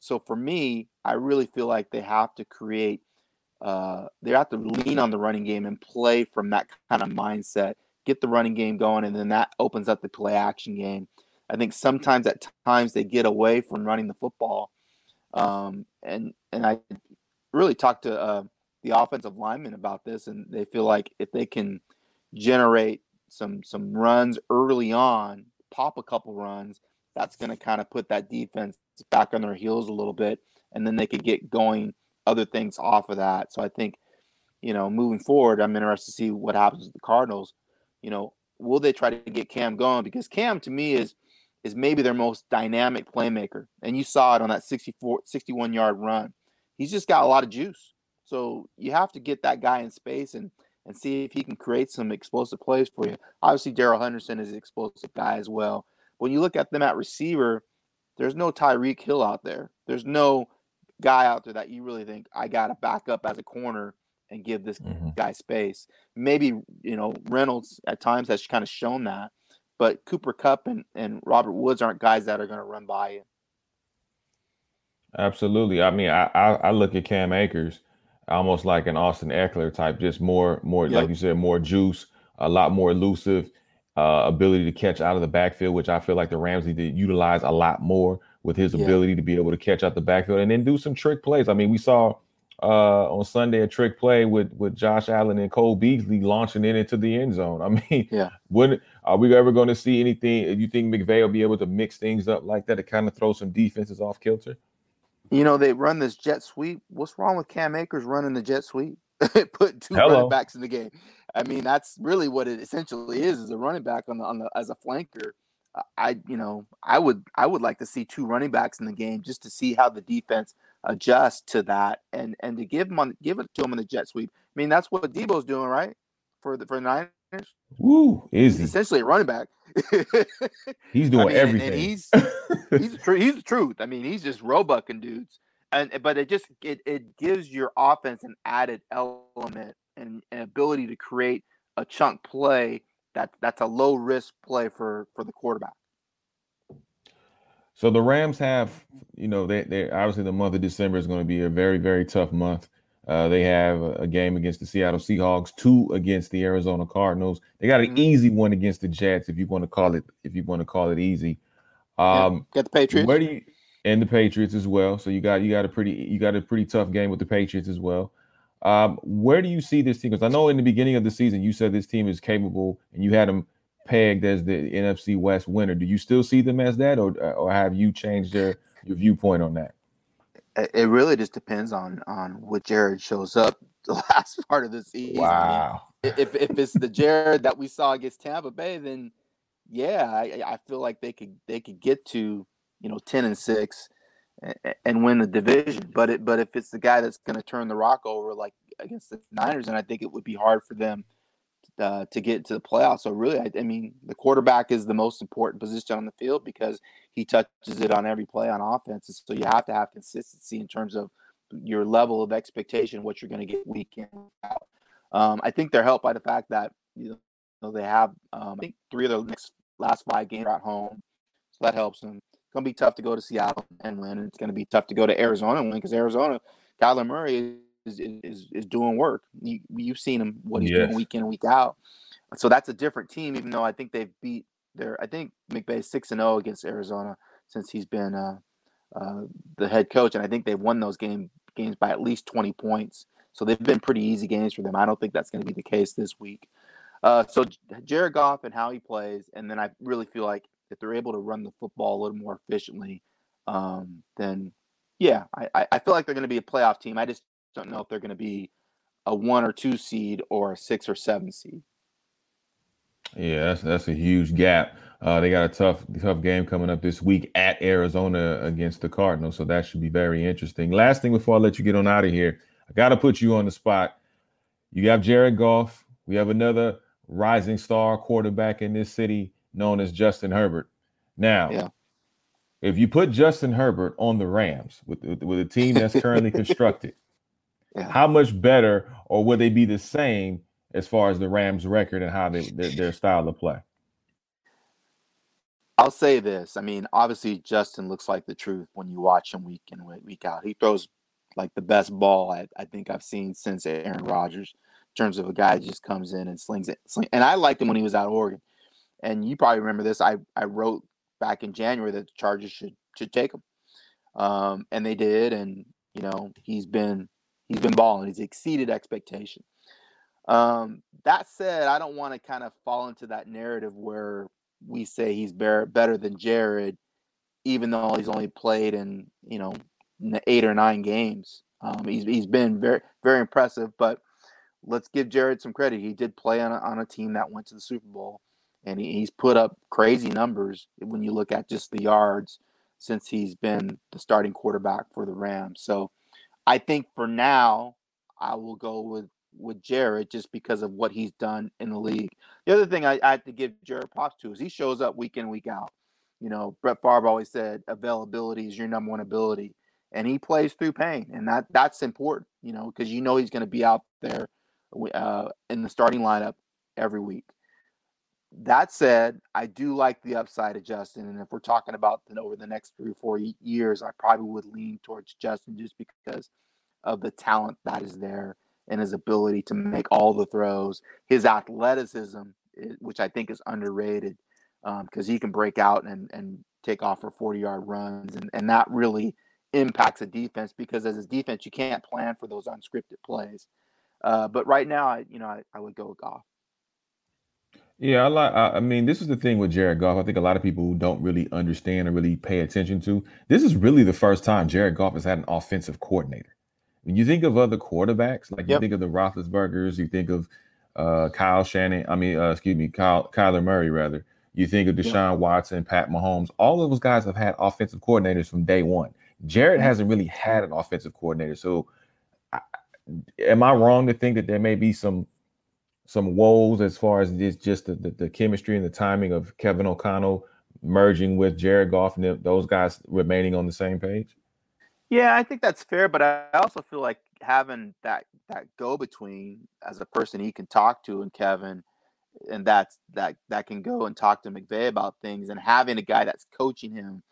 So for me, I really feel like they have to create uh, they have to lean on the running game and play from that kind of mindset. Get the running game going, and then that opens up the play action game. I think sometimes at times they get away from running the football, um, and and I really talked to uh, the offensive linemen about this, and they feel like if they can generate some some runs early on, pop a couple runs, that's going to kind of put that defense back on their heels a little bit, and then they could get going other things off of that. So I think, you know, moving forward, I'm interested to see what happens with the Cardinals. You know, will they try to get Cam going? Because Cam to me is is maybe their most dynamic playmaker, and you saw it on that 64 61 yard run. He's just got a lot of juice. So you have to get that guy in space and and see if he can create some explosive plays for you. Obviously, Darrell Henderson is an explosive guy as well. When you look at them at receiver, there's no Tyreek Hill out there. There's no guy out there that you really think I got to back up as a corner and give this mm-hmm. guy space. Maybe you know Reynolds at times has kind of shown that, but Cooper Kupp and, and Robert Woods aren't guys that are going to run by you. Absolutely. I mean, I, I, I look at Cam Akers almost like an Austin Ekeler type, just more more yep. like you said, more juice, a lot more elusive, uh, ability to catch out of the backfield, which I feel like the Rams need to utilize a lot more with his yeah. ability to be able to catch out the backfield and then do some trick plays. I mean, we saw uh, on Sunday a trick play with with Josh Allen and Cole Beasley launching it into the end zone. I mean, yeah, when are we ever going to see anything? You think McVay will be able to mix things up like that to kind of throw some defenses off kilter? You know, they run this jet sweep. What's wrong with Cam Akers running the jet sweep? Put two Hello. running backs in the game. I mean, that's really what it essentially is: is a running back on the on the as a flanker. I you know I would I would like to see two running backs in the game just to see how the defense adjusts to that and and to give them on give it to them in the jet sweep. I mean, that's what Deebo's doing, right? For the for the Niners. Woo, is he's he? essentially a running back. he's doing I mean, everything. And, he's he's the truth. He's the truth. I mean, he's just roebucking dudes. And but it just it, it gives your offense an added element and an ability to create a chunk play that that's a low risk play for for the quarterback. So the Rams have, you know, they they obviously the month of December is going to be a very very tough month. Uh, they have a game against the Seattle Seahawks, two against the Arizona Cardinals. They got an mm-hmm. easy one against the Jets, if you want to call it, if you want to call it easy. Um, yeah, got the Patriots. Where do you and the Patriots as well? So you got you got a pretty you got a pretty tough game with the Patriots as well. Um, where do you see this team? Because I know in the beginning of the season you said this team is capable, and you had them pegged as the NFC West winner. Do you still see them as that, or or have you changed your your viewpoint on that? It really just depends on on what Jared shows up the last part of the season. Wow. I mean, if if it's the Jared that we saw against Tampa Bay, then yeah, I, I feel like they could they could get to you know ten and six and, and win the division. But it but if it's the guy that's going to turn the rock over like against the Niners, and I think it would be hard for them uh, to get to the playoffs. So really, I, I, mean, the quarterback is the most important position on the field because he touches it on every play on offense. So you have to have consistency in terms of your level of expectation, what you're going to get week in, out. Um, I think they're helped by the fact that you know they have um, I think three of their next last five games at home, so that helps them. It's going to be tough to go to Seattle and win, and it's going to be tough to go to Arizona and win because Arizona, Kyler Murray is is, is doing work. You, you've seen him what he's yes. doing week in week out. So that's a different team. Even though I think they've beat their, I think McVay six and zero oh against Arizona since he's been uh, uh, the head coach, and I think they've won those game games by at least twenty points. So they've been pretty easy games for them. I don't think that's going to be the case this week. Uh, so Jared Goff and how he plays, and then I really feel like if they're able to run the football a little more efficiently, um, then yeah, I, I feel like they're going to be a playoff team. I just don't know if they're going to be a one or two seed or a six or seven seed. Yeah, that's that's a huge gap. Uh, they got a tough tough game coming up this week at Arizona against the Cardinals, so that should be very interesting. Last thing before I let you get on out of here, I got to put you on the spot. You have Jared Goff. We have another rising star quarterback in this city known as Justin Herbert. Now, yeah. if you put Justin Herbert on the Rams with with a team that's currently constructed, yeah. How much better, or would they be the same as far as the Rams' record and how they their, their style of play? I'll say this. I mean, obviously, Justin looks like the truth when you watch him week in week out. He throws like the best ball I, I think I've seen since Aaron Rodgers. In terms of a guy just comes in and slings it, sling, and I liked him when he was out of Oregon. And you probably remember this. I I wrote back in January that the Chargers should should take him, um, and they did. And you know he's been he's been balling. He's exceeded expectation. Um, that said, I don't want to kind of fall into that narrative where we say he's better than Jared, even though he's only played in you know eight or nine games. Um, he's he's been very very impressive, but let's give Jared some credit. He did play on a, on a team that went to the Super Bowl, and he, he's put up crazy numbers when you look at just the yards since he's been the starting quarterback for the Rams. So I think for now, I will go with with Jared just because of what he's done in the league. The other thing I, I have to give Jared props to is he shows up week in week out. You know, Brett Favre always said availability is your number one ability, and he plays through pain, and that that's important. You know, because you know he's going to be out there uh, in the starting lineup every week. That said, I do like the upside of Justin, and if we're talking about the, over the next three or four years, I probably would lean towards Justin just because of the talent that is there and his ability to make all the throws, his athleticism, eh, which I think is underrated, because um, he can break out and and take off for forty yard runs, and and that really impacts a defense because as a defense you can't plan for those unscripted plays. Uh, but right now, I, you know, I, I would go with. Yeah, I like. I mean, this is the thing with Jared Goff. I think a lot of people who don't really understand or really pay attention to. This is really the first time Jared Goff has had an offensive coordinator. When you think of other quarterbacks, like yep. you think of the Roethlisbergers, you think of uh, Kyle Shannon. I mean, uh, excuse me, Kyle Kyler Murray rather. You think of Deshaun. Watson, Pat Mahomes. All of those guys have had offensive coordinators from day one. Jared hasn't really had an offensive coordinator. So, I, am I wrong to think that there may be some some woes as far as just the, the, the, chemistry and the timing of Kevin O'Connell merging with Jared Goff and those guys remaining on the same page? Yeah, I think that's fair, but I also feel like having that that go between as a person he can talk to and Kevin, and that's that that can go and talk to McVay about things, and having a guy that's coaching him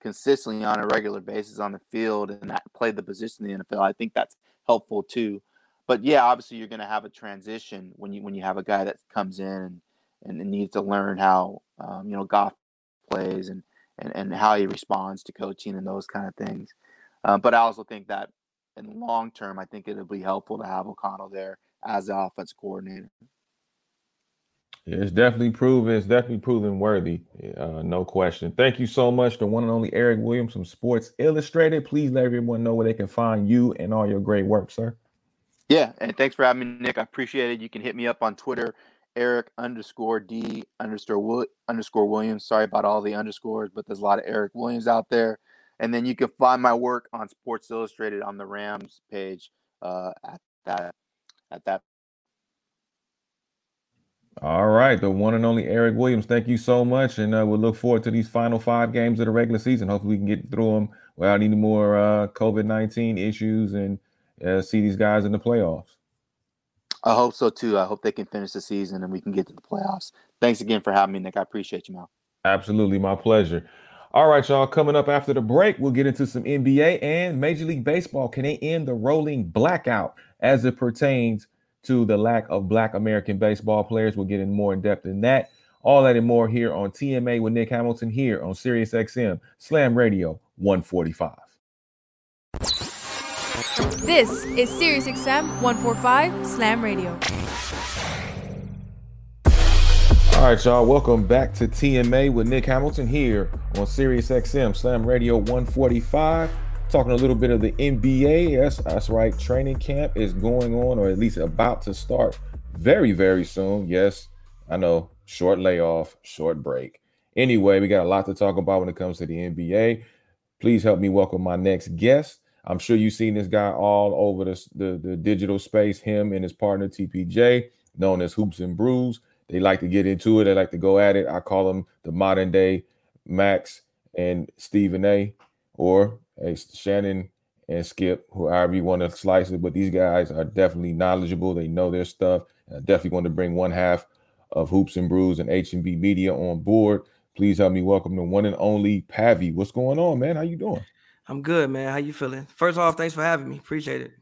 consistently on a regular basis on the field and that played the position in the NFL, I think that's helpful too but yeah, obviously you're going to have a transition when you when you have a guy that comes in and, and needs to learn how um, you know Goff plays and, and and how he responds to coaching and those kind of things. Um, but I also think that in long term, I think it'll be helpful to have O'Connell there as the offense coordinator. It's definitely proven. It's definitely proven worthy. Uh, no question. Thank you so much, the one and only Eric Williams from Sports Illustrated. Please let everyone know where they can find you and all your great work, sir. Yeah, and thanks for having me, Nick. I appreciate it. You can hit me up on Twitter, Eric underscore D underscore underscore Williams. Sorry about all the underscores, but there's a lot of Eric Williams out there. And then you can find my work on Sports Illustrated on the Rams page uh, at that at that. All right, the one and only Eric Williams. Thank you so much, and uh, we'll look forward to these final five games of the regular season. Hopefully, we can get through them without any more uh, COVID nineteen issues and uh, see these guys in the playoffs. I hope so too. I hope they can finish the season and we can get to the playoffs. Thanks again for having me, Nick. I appreciate you, Mal. Absolutely, my pleasure. All right, y'all. Coming up after the break, we'll get into some NBA and Major League Baseball. Can they end the rolling blackout as it pertains to the lack of Black American baseball players? We'll get in more in depth in that. All that and more here on TMA with Nick Hamilton here on Sirius XM Slam Radio 145. This is SiriusXM 145 Slam Radio. All right, y'all. Welcome back to TMA with Nick Hamilton here on SiriusXM Slam Radio 145. Talking a little bit of the NBA. Yes, that's right. Training camp is going on, or at least about to start very, very soon. Yes, I know. Short layoff, short break. Anyway, we got a lot to talk about when it comes to the NBA. Please help me welcome my next guest. I'm sure you've seen this guy all over the, the, the digital space, him and his partner TPJ, known as Hoops and Brews. They like to get into it, they like to go at it. I call them the modern day Max and Stephen A, or Shannon and Skip, however you want to slice it. But these guys are definitely knowledgeable. They know their stuff. I definitely want to bring one half of Hoops and Brews and H&B Media on board. Please help me welcome the one and only Pavi. What's going on, man? How you doing? I'm good, man. How you feeling? First off, thanks for having me. Appreciate it.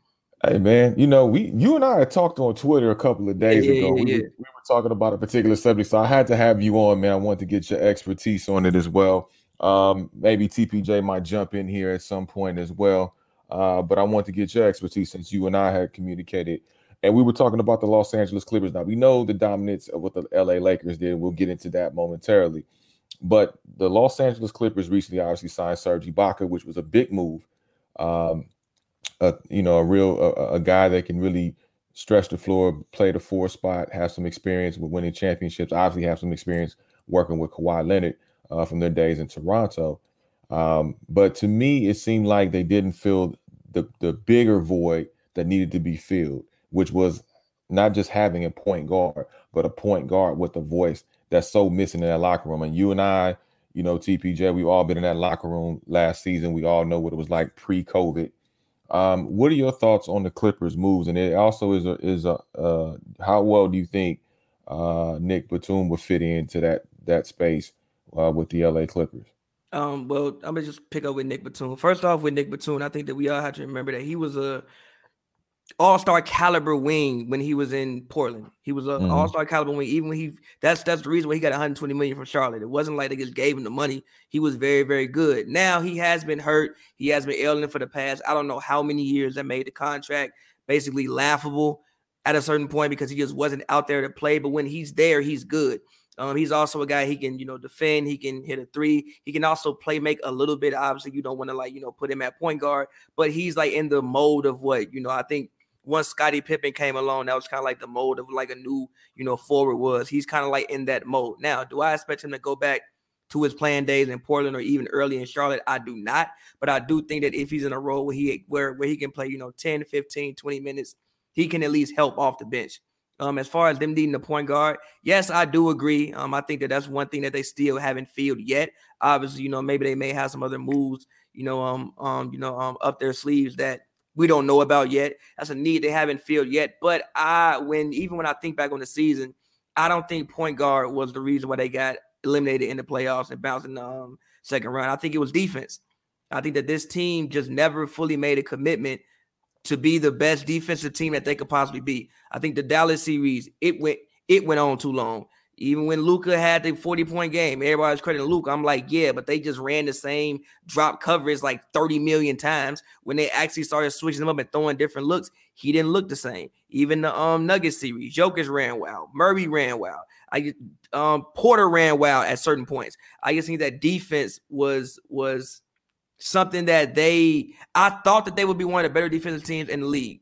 Hey man, you know we, you and I had talked on Twitter a couple of days yeah, ago. Yeah, we, yeah. Were, we, were, talking about a particular subject, so I had to have you on, man. I wanted to get your expertise on it as well. Um, maybe TPJ might jump in here at some point as well. uh, but I want to get your expertise since you and I had communicated. And we were talking about the Los Angeles Clippers. Now we know the dominance of what the LA Lakers did. We'll get into that momentarily. But the Los Angeles Clippers recently obviously signed Serge Ibaka, which was a big move. Um, a, you know, a real a, a guy that can really stretch the floor, play the four spot, have some experience with winning championships. Obviously, have some experience working with Kawhi Leonard uh, from their days in Toronto. Um, but to me, it seemed like they didn't fill the the bigger void that needed to be filled, which was not just having a point guard, but a point guard with a voice that's so missing in that locker room. And you and I, you know, TPJ, we've all been in that locker room last season. We all know what it was like pre-COVID. Um, what are your thoughts on the Clippers moves? And it also is a is a uh, how well do you think uh, Nick Batum would fit into that that space uh, with the LA Clippers? Um, well, I'm gonna just pick up with Nick Batum. First off, with Nick Batum, I think that we all have to remember that he was a all-star caliber wing when he was in Portland. He was an Mhm. all-star caliber wing. Even when he that's that's the reason why he got 120 million from Charlotte. It wasn't like they just gave him the money. He was very, very good. Now he has been hurt. He has been ailing for the past, I don't know how many years that made the contract basically laughable at a certain point because he just wasn't out there to play. But when he's there, he's good. Um, he's also a guy he can, you know, defend. He can hit a three. He can also play make a little bit. Obviously, you don't want to like, you know, put him at point guard, but he's like in the mode of what, you know, I think once Scottie Pippen came along, that was kind of like the mode of like a new, you know, forward was. He's kind of like in that mode. Now, do I expect him to go back to his playing days in Portland or even early in Charlotte? I do not. But I do think that if he's in a role where he where where he can play, you know, 10, 15, 20 minutes, he can at least help off the bench. Um, as far as them needing a point guard, yes, I do agree. Um, I think that that's one thing that they still haven't filled yet. Obviously, you know, maybe they may have some other moves, you know, um, um, you know, um, up their sleeves that we don't know about yet. That's a need they haven't filled yet. But I, when even when I think back on the season, I don't think point guard was the reason why they got eliminated in the playoffs and bouncing um, second round. I think it was defense. I think that this team just never fully made a commitment to be the best defensive team that they could possibly be. I think the Dallas series it went it went on too long. Even when Luka had the 40 point game, everybody's crediting Luka. I'm like, yeah, but they just ran the same drop coverage like 30 million times. When they actually started switching them up and throwing different looks, he didn't look the same. Even the um Nuggets series, Jokic ran well, Murray ran well. I um Porter ran well at certain points. I just think that defense was was something that they I thought that they would be one of the better defensive teams in the league.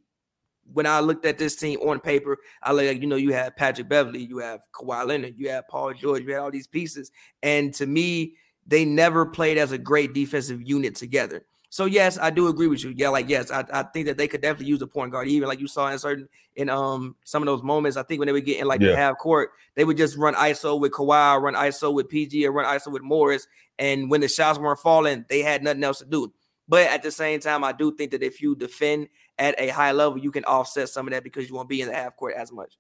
When I looked at this team on paper, I like you know you have Patrick Beverley, you have Kawhi Leonard, you have Paul George, you had all these pieces, and to me, they never played as a great defensive unit together. So yes, I do agree with you. Yeah, like yes, I, I think that they could definitely use a point guard, even like you saw in certain in um some of those moments. I think when they would get in like Yeah. the half court, they would just run ISO with Kawhi, run ISO with PG, or run ISO with Morris. And when the shots weren't falling, they had nothing else to do. But at the same time, I do think that if you defend at a high level, you can offset some of that because you won't be in the half court as much.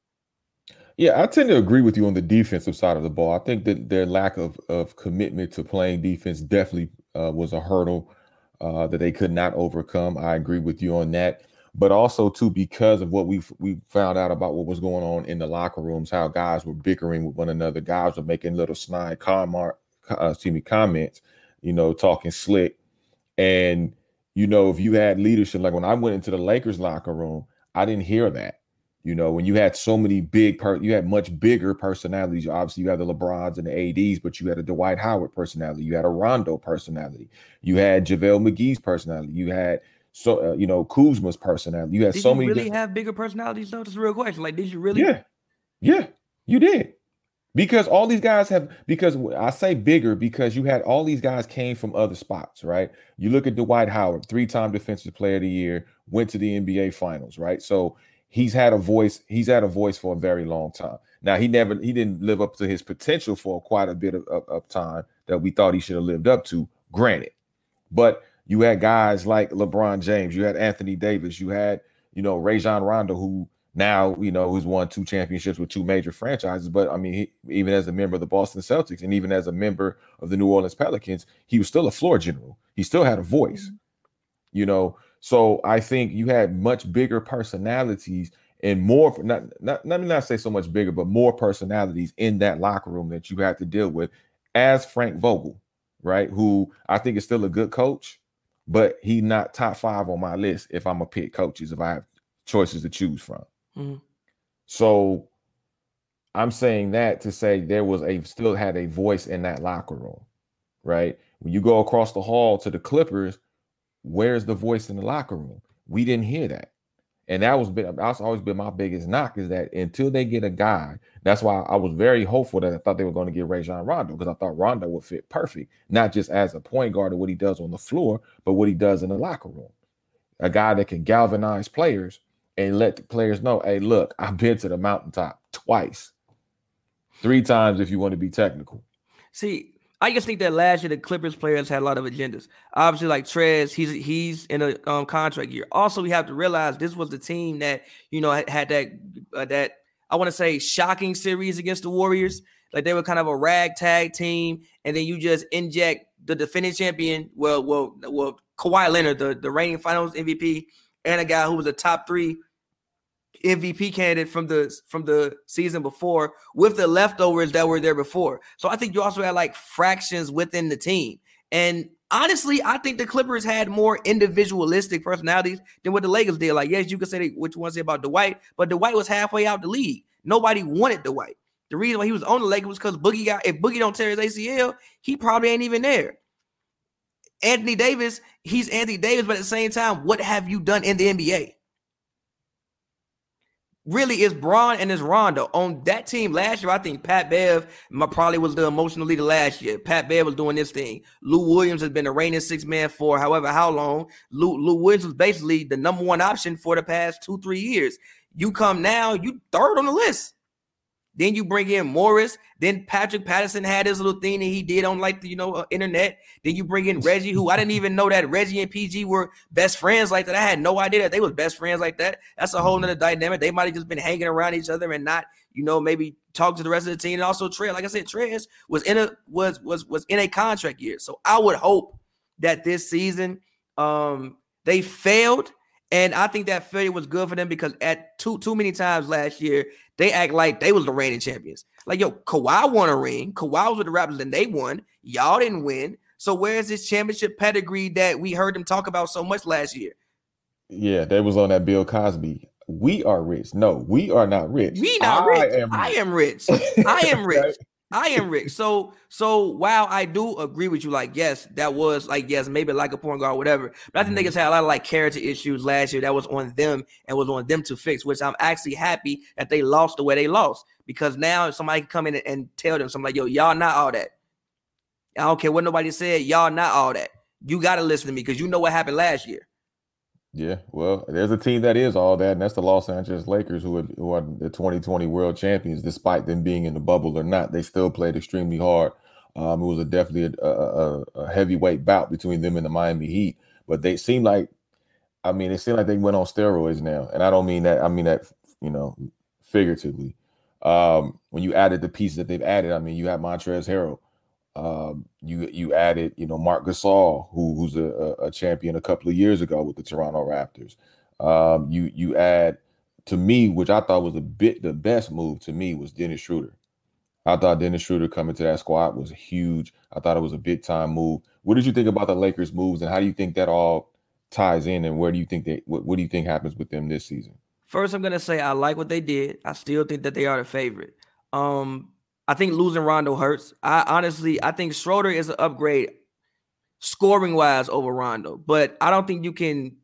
Yeah, I tend to agree with you on the defensive side of the ball. I think that their lack of of commitment to playing defense definitely uh, was a hurdle uh, that they could not overcome. I agree with you on that. But also too, because of what we we found out about what was going on in the locker rooms, how guys were bickering with one another, guys were making little snide comment, uh, me, comments, you know, talking slick. And you know, if you had leadership, like when I went into the Lakers locker room, I didn't hear that. You know, when you had so many big, per- you had much bigger personalities. Obviously, you had the LeBrons and the ADs, but you had a Dwight Howard personality. You had a Rondo personality. You had JaVale McGee's personality. You had so uh, you know Kuzma's personality. You had Did so you many. really different- have bigger personalities though? That's a real question. Like, did you really? yeah, yeah, you did. Because all these guys have, because I say bigger because you had all these guys came from other spots, right? You look at Dwight Howard, three time defensive player of the year, went to the NBA finals, right? So he's had a voice, he's had a voice for a very long time. Now he never, he didn't live up to his potential for quite a bit of, of, of time that we thought he should have lived up to, granted. But you had guys like LeBron James, you had Anthony Davis, you had, you know, Rajon Rondo, who now, you know, who's won two championships with two major franchises. But I mean, he, even as a member of the Boston Celtics and even as a member of the New Orleans Pelicans, he was still a floor general. He still had a voice, mm-hmm. you know. So I think you had much bigger personalities and more, not, not, let me not say so much bigger, but more personalities in that locker room that you had to deal with as Frank Vogel, right? Who I think is still a good coach, but he not top five on my list if I'm a pick coaches if I have choices to choose from. Mm-hmm. So I'm saying that to say there was a still had a voice in that locker room, right? When you go across the hall to the Clippers, where's the voice in the locker room? We didn't hear that. And that was been that's always been my biggest knock is that until they get a guy, that's why I was very hopeful that I thought they were going to get Rajon Rondo because I thought Rondo would fit perfect, not just as a point guard or what he does on the floor, but what he does in the locker room. A guy that can galvanize players and let the players know, hey, look, I've been to the mountaintop twice, three times if you want to be technical. See, I just think that last year the Clippers players had a lot of agendas. Obviously, like Trez, he's he's in a um, contract year. Also, we have to realize this was the team that you know had, that uh, that I want to say shocking series against the Warriors. Like they were kind of a ragtag team, and then you just inject the defending champion, well, well, well, Kawhi Leonard, the the reigning Finals MVP, and a guy who was a top three MVP candidate from the from the season before with the leftovers that were there before. So I think you also had like fractions within the team. And honestly, I think the Clippers had more individualistic personalities than what the Lakers did. Like, yes, you could say what you want to say about Dwight, but Dwight was halfway out the league. Nobody wanted Dwight. The reason why he was on the Lakers was because Boogie got if Boogie don't tear his ACL, he probably ain't even there. Anthony Davis, he's Anthony Davis, but at the same time, what have you done in the NBA? really is Bron and is Rondo on that team last year. I think Pat Bev probably was the emotional leader last year. Pat Bev was doing this thing. Lou Williams has been the reigning six man for however how long. Lou, Lou Williams was basically the number one option for the past two three years. You come now, you third on the list. Then you bring in Morris. Then Patrick Patterson had his little thing that he did on like the you know uh, internet. Then you bring in Reggie, who I didn't even know that Reggie and PG were best friends like that. I had no idea that they was best friends like that. That's a whole nother dynamic. They might have just been hanging around each other and not you know maybe talk to the rest of the team. And also Trey, like I said, Trez was in a was was was in a contract year. So I would hope that this season um they failed and I think that failure was good for them because at too too many times last year, they act like they was the reigning champions. Like, yo, Kawhi won a ring. Kawhi was with the Raptors and they won. Y'all didn't win. So where's this championship pedigree that we heard them talk about so much last year? Yeah, that was on that Bill Cosby. We are rich. No, we are not rich. We not I rich. Am I am rich. I am rich. I am Rick. So so while I do agree with you, like yes, that was like yes, maybe like a point guard, whatever. But I think mm-hmm. niggas had a lot of like character issues last year that was on them and was on them to fix. Which I'm actually happy that they lost the way they lost because now somebody can come in and tell them something like, yo, y'all not all that. I don't care what nobody said, y'all not all that. You got to listen to me because you know what happened last year. Yeah, well, there's a team that is all that, and that's the Los Angeles Lakers, who are, who are the 2020 World Champions. Despite them being in the bubble or not, they still played extremely hard. Um, it was a definitely a, a, a, heavyweight bout between them and the Miami Heat, but they seem like, I mean, it seemed like they went on steroids now, and I don't mean that. I mean that you know, figuratively. Um, when you added the pieces that they've added, I mean, you have Montrezl Harrell, um, you you added, you know, Marc Gasol, who who's a, a, champion a couple of years ago with the Toronto Raptors. Um, you you add to me, which I thought was a bit the best move to me was Dennis Schroeder. I thought Dennis Schroeder coming to that squad was huge. I thought it was a big time move. What did you think about the Lakers moves, and how do you think that all ties in? And where do you think they what, what do you think happens with them this season? First, I'm gonna say I like what they did. I still think that they are the favorite. Um, I think losing Rondo hurts. I honestly, I think Schroeder is an upgrade scoring wise over Rondo, but I don't think you can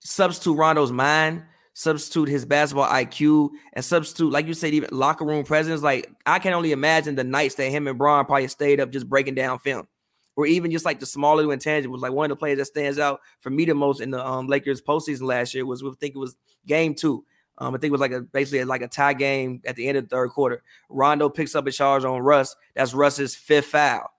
substitute Rondo's mind, substitute his basketball IQ, and substitute, like you said, even locker room presence. Like I can only imagine the nights that him and Bron probably stayed up just breaking down film, or even just like the smaller intangibles. Like one of the players that stands out for me the most in the um, Lakers postseason last year was, I think it was game two. Um, I think it was like a basically like a tie game at the end of the third quarter. Rondo picks up a charge on Russ. That's Russ's fifth foul.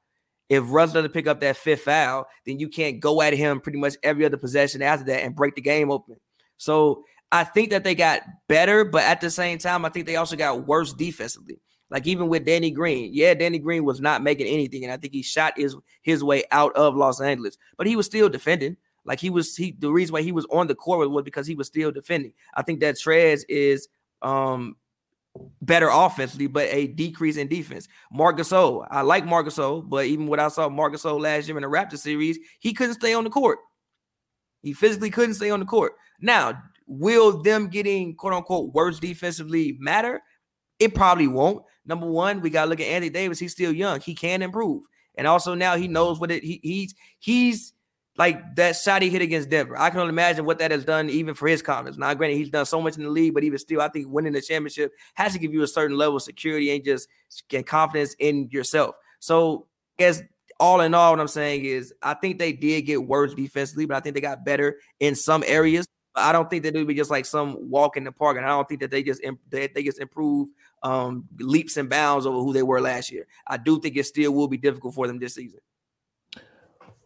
If Russ doesn't pick up that fifth foul, then you can't go at him pretty much every other possession after that and break the game open. So I think that they got better, but at the same time, I think they also got worse defensively. Like even with Danny Green, yeah, Danny Green was not making anything, and I think he shot his his way out of Los Angeles, but he was still defending. Like he was he the reason why he was on the court was because he was still defending. I think that Trez is um better offensively, but a decrease in defense. Marc Gasol, I like Marc Gasol, but even what I saw Marc Gasol last year in the Raptor series, he couldn't stay on the court. He physically couldn't stay on the court. Now, will them getting quote unquote worse defensively matter? It probably won't. Number one, we gotta look at Anthony Davis. He's still young. He can improve. And also now he knows what it he, he's he's like that shot he hit against Denver. I can only imagine what that has done even for his confidence. Now, granted, he's done so much in the league, but even still, I think winning the championship has to give you a certain level of security and just get confidence in yourself. So, I guess all in all, what I'm saying is I think they did get worse defensively, but I think they got better in some areas. I don't think that it would be just like some walk in the park, and I don't think that they just they, they just improve um, leaps and bounds over who they were last year. I do think it still will be difficult for them this season.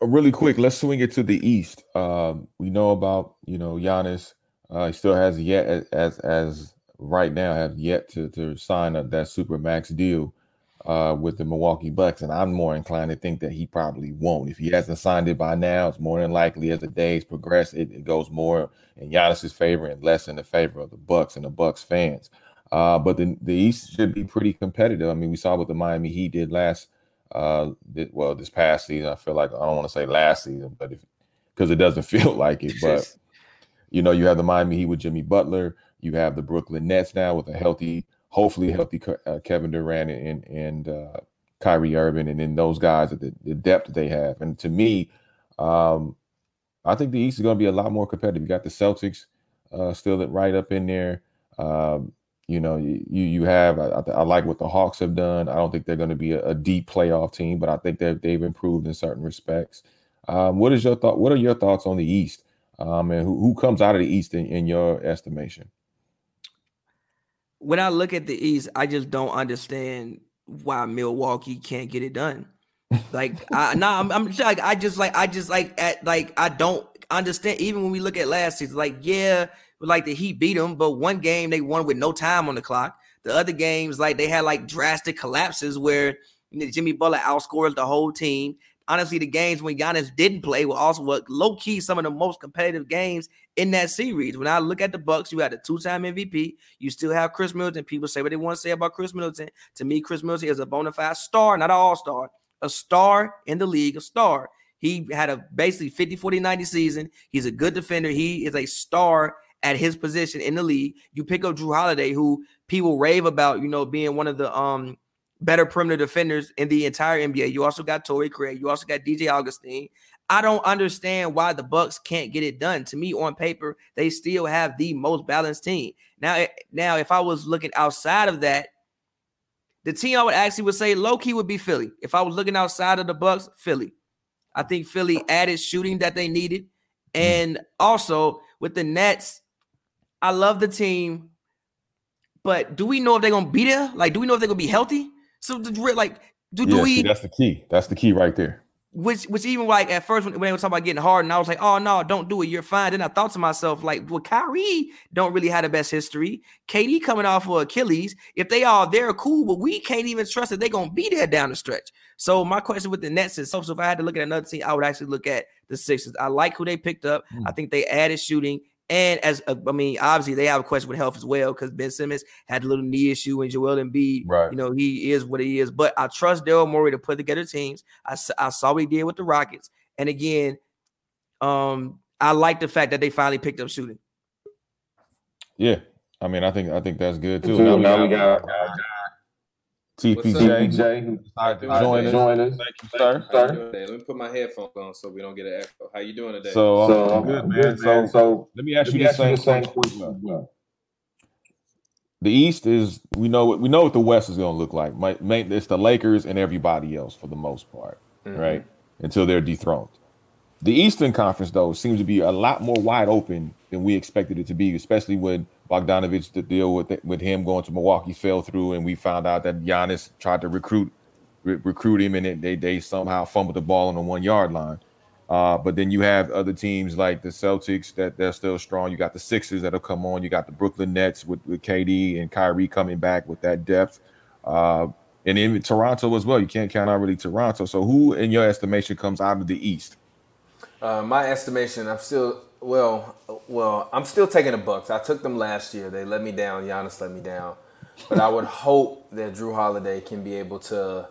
Uh, really quick, let's swing it to the East. Um, we know about you know Giannis. Uh, he still has yet as as right now have yet to to sign up that super max deal uh, with the Milwaukee Bucks, and I'm more inclined to think that he probably won't. If he hasn't signed it by now, it's more than likely as the days progress, it, it goes more in Giannis's favor and less in the favor of the Bucks and the Bucks fans. Uh, but the the East should be pretty competitive. I mean, we saw what the Miami Heat did last, uh, well, this past season. I feel like I don't want to say last season, but because it doesn't feel like it. But you know, you have the Miami Heat with Jimmy Butler. You have the Brooklyn Nets now with a healthy, hopefully healthy uh, Kevin Durant and and uh, Kyrie Irving, and then those guys at the, the depth they have. And to me, um, I think the East is going to be a lot more competitive. You got the Celtics uh, still right up in there. Um, you know, you you have. I, I, like what the Hawks have done. I don't think they're going to be a, a, deep playoff team, but I think that they've improved in certain respects. Um, what is your thought? What are your thoughts on the East? Um, and who, who comes out of the East in, in your estimation? When I look at the East, I just don't understand why Milwaukee can't get it done. Like, I nah, I'm, I'm like, I just like, I just like, at like, I don't understand. Even when we look at last season, like, yeah, like the Heat beat them, but one game they won with no time on the clock. The other games, like they had like drastic collapses where Jimmy Butler outscored the whole team. Honestly, the games when Giannis didn't play were also what low key some of the most competitive games in that series. When I look at the Bucks, you had a two-time MVP. You still have Khris Middleton. People say what they want to say about Khris Middleton. To me, Khris Middleton is a bona fide star, not an all-star, a star in the league, a star. He had a basically 50, 40, 90 season. He's a good defender. He is a star at his position in the league. You pick up Jrue Holiday, who people rave about, you know, being one of the um better perimeter defenders in the entire NBA. You also got Torrey Craig. You also got DJ Augustin. I don't understand why the Bucks can't get it done. To me, on paper, they still have the most balanced team. Now, eh, now, if I was looking outside of that, the team I would actually would say low key would be Philly. If I was looking outside of the Bucks, Philly. I think Philly added shooting that they needed, and also with the Nets, I love the team, but do we know if they're gonna be there? Like, do we know if they're gonna be healthy? So, like, do, do yeah, we? See, that's the key. That's the key right there. Which, which even like at first when, when they were talking about getting hard, and I was like, oh no, don't do it. You're fine. Then I thought to myself, like, well, Kyrie don't really have the best history. KD coming off of Achilles. If they are, they're cool, but we can't even trust that they're gonna be there down the stretch. So my question with the Nets is, so, so if I had to look at another team, I would actually look at the Sixers. I like who they picked up. Mm. I think they added shooting. And as uh, I mean, obviously they have a question with health as well because Ben Simmons had a little knee issue and Joel Embiid, right. you know, he is what he is. But I trust Daryl Morey to put together teams. I, I saw what he did with the Rockets, and again, um, I like the fact that they finally picked up shooting. Yeah, I mean, I think I think that's good too. Now, now we got, TPJ, who decided to join us. Join us. Thank you, sir. sir. Let me put my headphones on so we don't get an echo. How you doing today? So, so I'm good, man. So, so let me ask you the same, same question. The East is we know we know what the West is going to look like. My, it's the Lakers and everybody else for the most part, mm-hmm. right? Until they're dethroned. The Eastern Conference, though, seems to be a lot more wide open than we expected it to be, especially when Bogdanovich, the deal with with him going to Milwaukee fell through, and we found out that Giannis tried to recruit re- recruit him, and they they somehow fumbled the ball on the one yard line. Uh, but then you have other teams like the Celtics that they're still strong. You got the Sixers that'll come on. You got the Brooklyn Nets with, with KD and Kyrie coming back with that depth. Uh, and in Toronto as well. You can't count out really Toronto. So who, in your estimation, comes out of the East? Uh, my estimation, I'm still well, well, I'm still taking the Bucks. I took them last year. They let me down. Giannis let me down. But I would hope that Jrue Holiday can be able to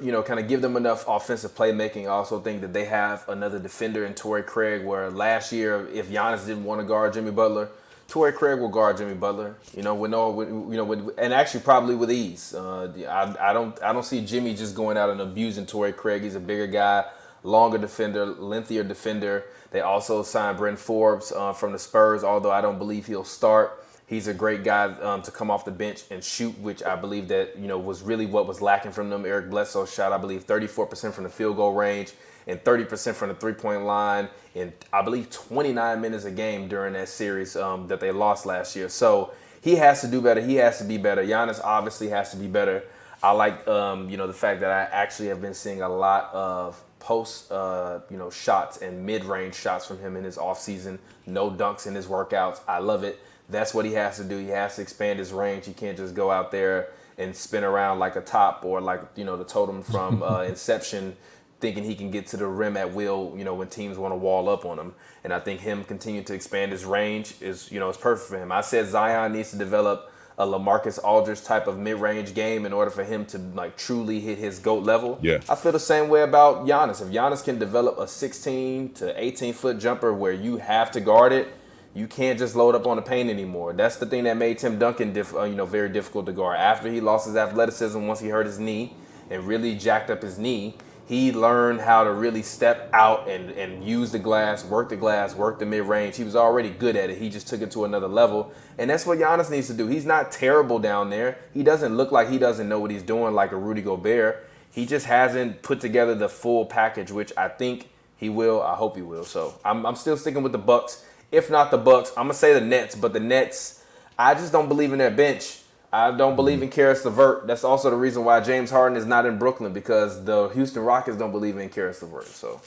you know, kind of give them enough offensive playmaking. I also think that they have another defender in Torrey Craig. Where last year, if Giannis didn't want to guard Jimmy Butler, Torrey Craig will guard Jimmy Butler. You know, with no, with, you know, with, and actually probably with ease. Uh, I, I don't, I don't see Jimmy just going out and abusing Torrey Craig. He's a bigger guy, longer defender, lengthier defender. They also signed Bryn Forbes uh, from the Spurs, although I don't believe he'll start. He's a great guy um, to come off the bench and shoot, which I believe that you know was really what was lacking from them. Eric Bledsoe shot, I believe, 34% from the field goal range and 30% from the three-point line, in I believe 29 minutes a game during that series um, that they lost last year. So he has to do better. He has to be better. Giannis obviously has to be better. I like um, you know the fact that I actually have been seeing a lot of post uh, you know shots and mid-range shots from him in his offseason. No dunks in his workouts. I love it that's what he has to do. He has to expand his range. He can't just go out there and spin around like a top or like you know the totem from uh, Inception, thinking he can get to the rim at will. You know when teams want to wall up on him, and I think him continuing to expand his range is you know is perfect for him. I said Zion needs to develop a LaMarcus Aldridge type of mid-range game in order for him to like truly hit his goat level. Yeah. I feel the same way about Giannis. If Giannis can develop a 16 to 18 foot jumper where you have to guard it you can't just load up on the paint anymore. That's the thing that made Tim Duncan, diff, uh, you know, very difficult to guard. After he lost his athleticism once he hurt his knee and really jacked up his knee, he learned how to really step out and, and use the glass, work the glass, work the mid range. He was already good at it. He just took it to another level. And that's what Giannis needs to do. He's not terrible down there. He doesn't look like he doesn't know what he's doing like a Rudy Gobert. He just hasn't put together the full package, which I think he will. I hope he will. So I'm, I'm still sticking with the Bucks. If not the Bucks, I'm gonna say the Nets. But the Nets, I just don't believe in their bench. I don't believe in mm-hmm. Caris LeVert. That's also the reason why James Harden is not in Brooklyn because the Houston Rockets don't believe in Caris LeVert. So,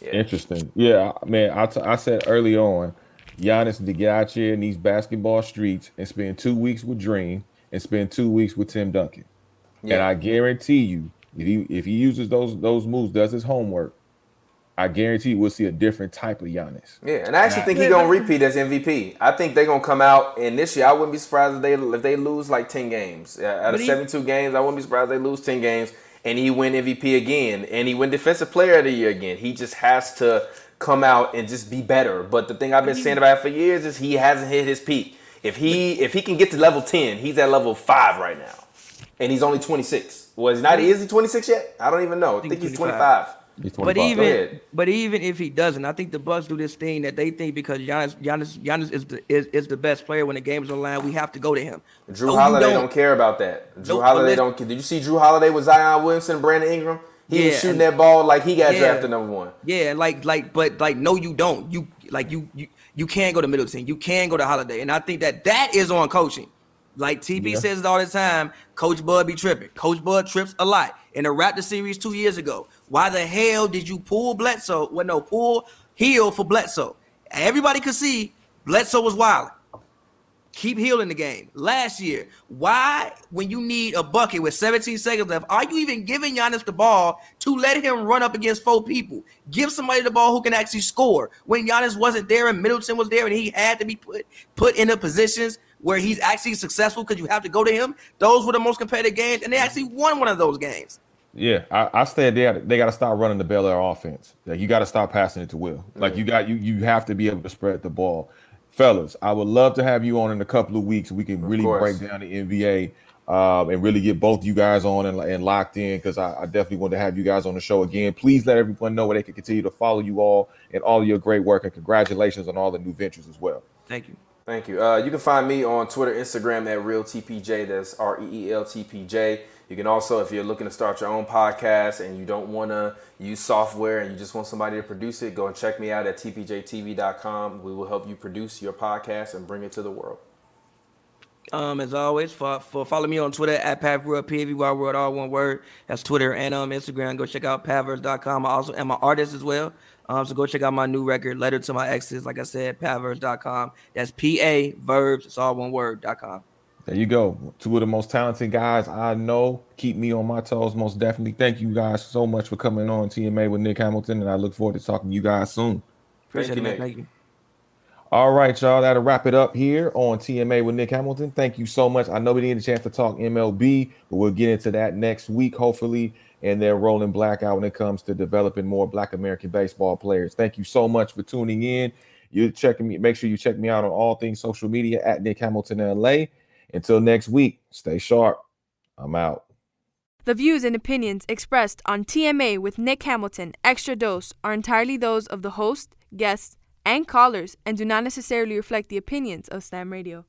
yeah. Interesting. Yeah, man. I, t- I said early on, Giannis to get out here in these basketball streets and spend two weeks with Dream and spend two weeks with Tim Duncan. Yeah. And I guarantee you, if he if he uses those those moves, does his homework, I guarantee we'll see a different type of Giannis. Yeah, and I actually think he's gonna repeat as MVP. I think they're gonna come out and this year I wouldn't be surprised if they if they lose like ten games out of seventy two games. I wouldn't be surprised if they lose ten games and he win MVP again and he win Defensive Player of the Year again. He just has to come out and just be better. But the thing I've been saying about for years is he hasn't hit his peak. If he if he can get to level ten, he's at level five right now, and he's only twenty six. Was well, not is he twenty six yet? I don't even know. I think, I think he's twenty five. But even but even if he doesn't, I think the Bucks do this thing that they think because Giannis Giannis Giannis is the is, is the best player when the game's on the line, we have to go to him. Jrue no, Holiday don't. don't. care about that. Jrue Holiday don't care. Did you see Jrue Holiday with Zion Williamson, Brandon Ingram? He yeah, was shooting that ball like he got yeah, drafted number one. Yeah, like like but like no, you don't. You like you you you can go to Middleton. You can go to Holiday, and I think that that is on coaching. Like TP yeah. says all the time, Coach Bud be tripping. Coach Bud trips a lot. In the Raptor series two years ago, why the hell did you pull Bledsoe? Well, no, pull Hill for Bledsoe. Everybody could see Bledsoe was wild. Keep healing the game. Last year, why, when you need a bucket with 17 seconds left, are you even giving Giannis the ball to let him run up against four people? Give somebody the ball who can actually score. When Giannis wasn't there and Middleton was there and he had to be put put in the positions where he's actually successful because you have to go to him. Those were the most competitive games, and they actually won one of those games. Yeah, I, I said they they got to start running the Bel Air offense. Like you got to start passing it to Will. Like you got you you have to be able to spread the ball, fellas. I would love to have you on in a couple of weeks. We can really break down the NBA um, and really get both you guys on and, and locked in because I, I, definitely want to have you guys on the show again. Please let everyone know where they can continue to follow you all and all your great work and congratulations on all the new ventures as well. Thank you. Thank you. Uh, you can find me on Twitter, Instagram at ReelTPJ. That's R E E L T P J. You can also, if you're looking to start your own podcast and you don't want to use software and you just want somebody to produce it, go and check me out at tpjtv.com. We will help you produce your podcast and bring it to the world. Um, as always, for, for follow me on Twitter at PavWorld, P-A-V-Y World, all one word. That's Twitter and um Instagram. Go check out Pavverse.com. I also am an artist as well. Um, so go check out my new record, Letter to My Exes. Like I said, Pavverse.com. That's P-A verbs. It's all one word.com. There you go. Two of the most talented guys I know. Keep me on my toes, most definitely. Thank you guys so much for coming on TMA with Nick Hamilton, and I look forward to talking to you guys soon. Appreciate Thank it, Nick. Thank you. All right, y'all. That'll wrap it up here on TMA with Nick Hamilton. Thank you so much. I know we didn't get a chance to talk MLB, but we'll get into that next week, hopefully. and they're rolling black out when it comes to developing more Black American baseball players. Thank you so much for tuning in. You're checking me. Make sure you check me out on all things social media at Nick Hamilton LA. Until next week, stay sharp. I'm out. The views and opinions expressed on TMA with Nick Hamilton Extra Dose are entirely those of the host, guests, and callers and do not necessarily reflect the opinions of Slam Radio.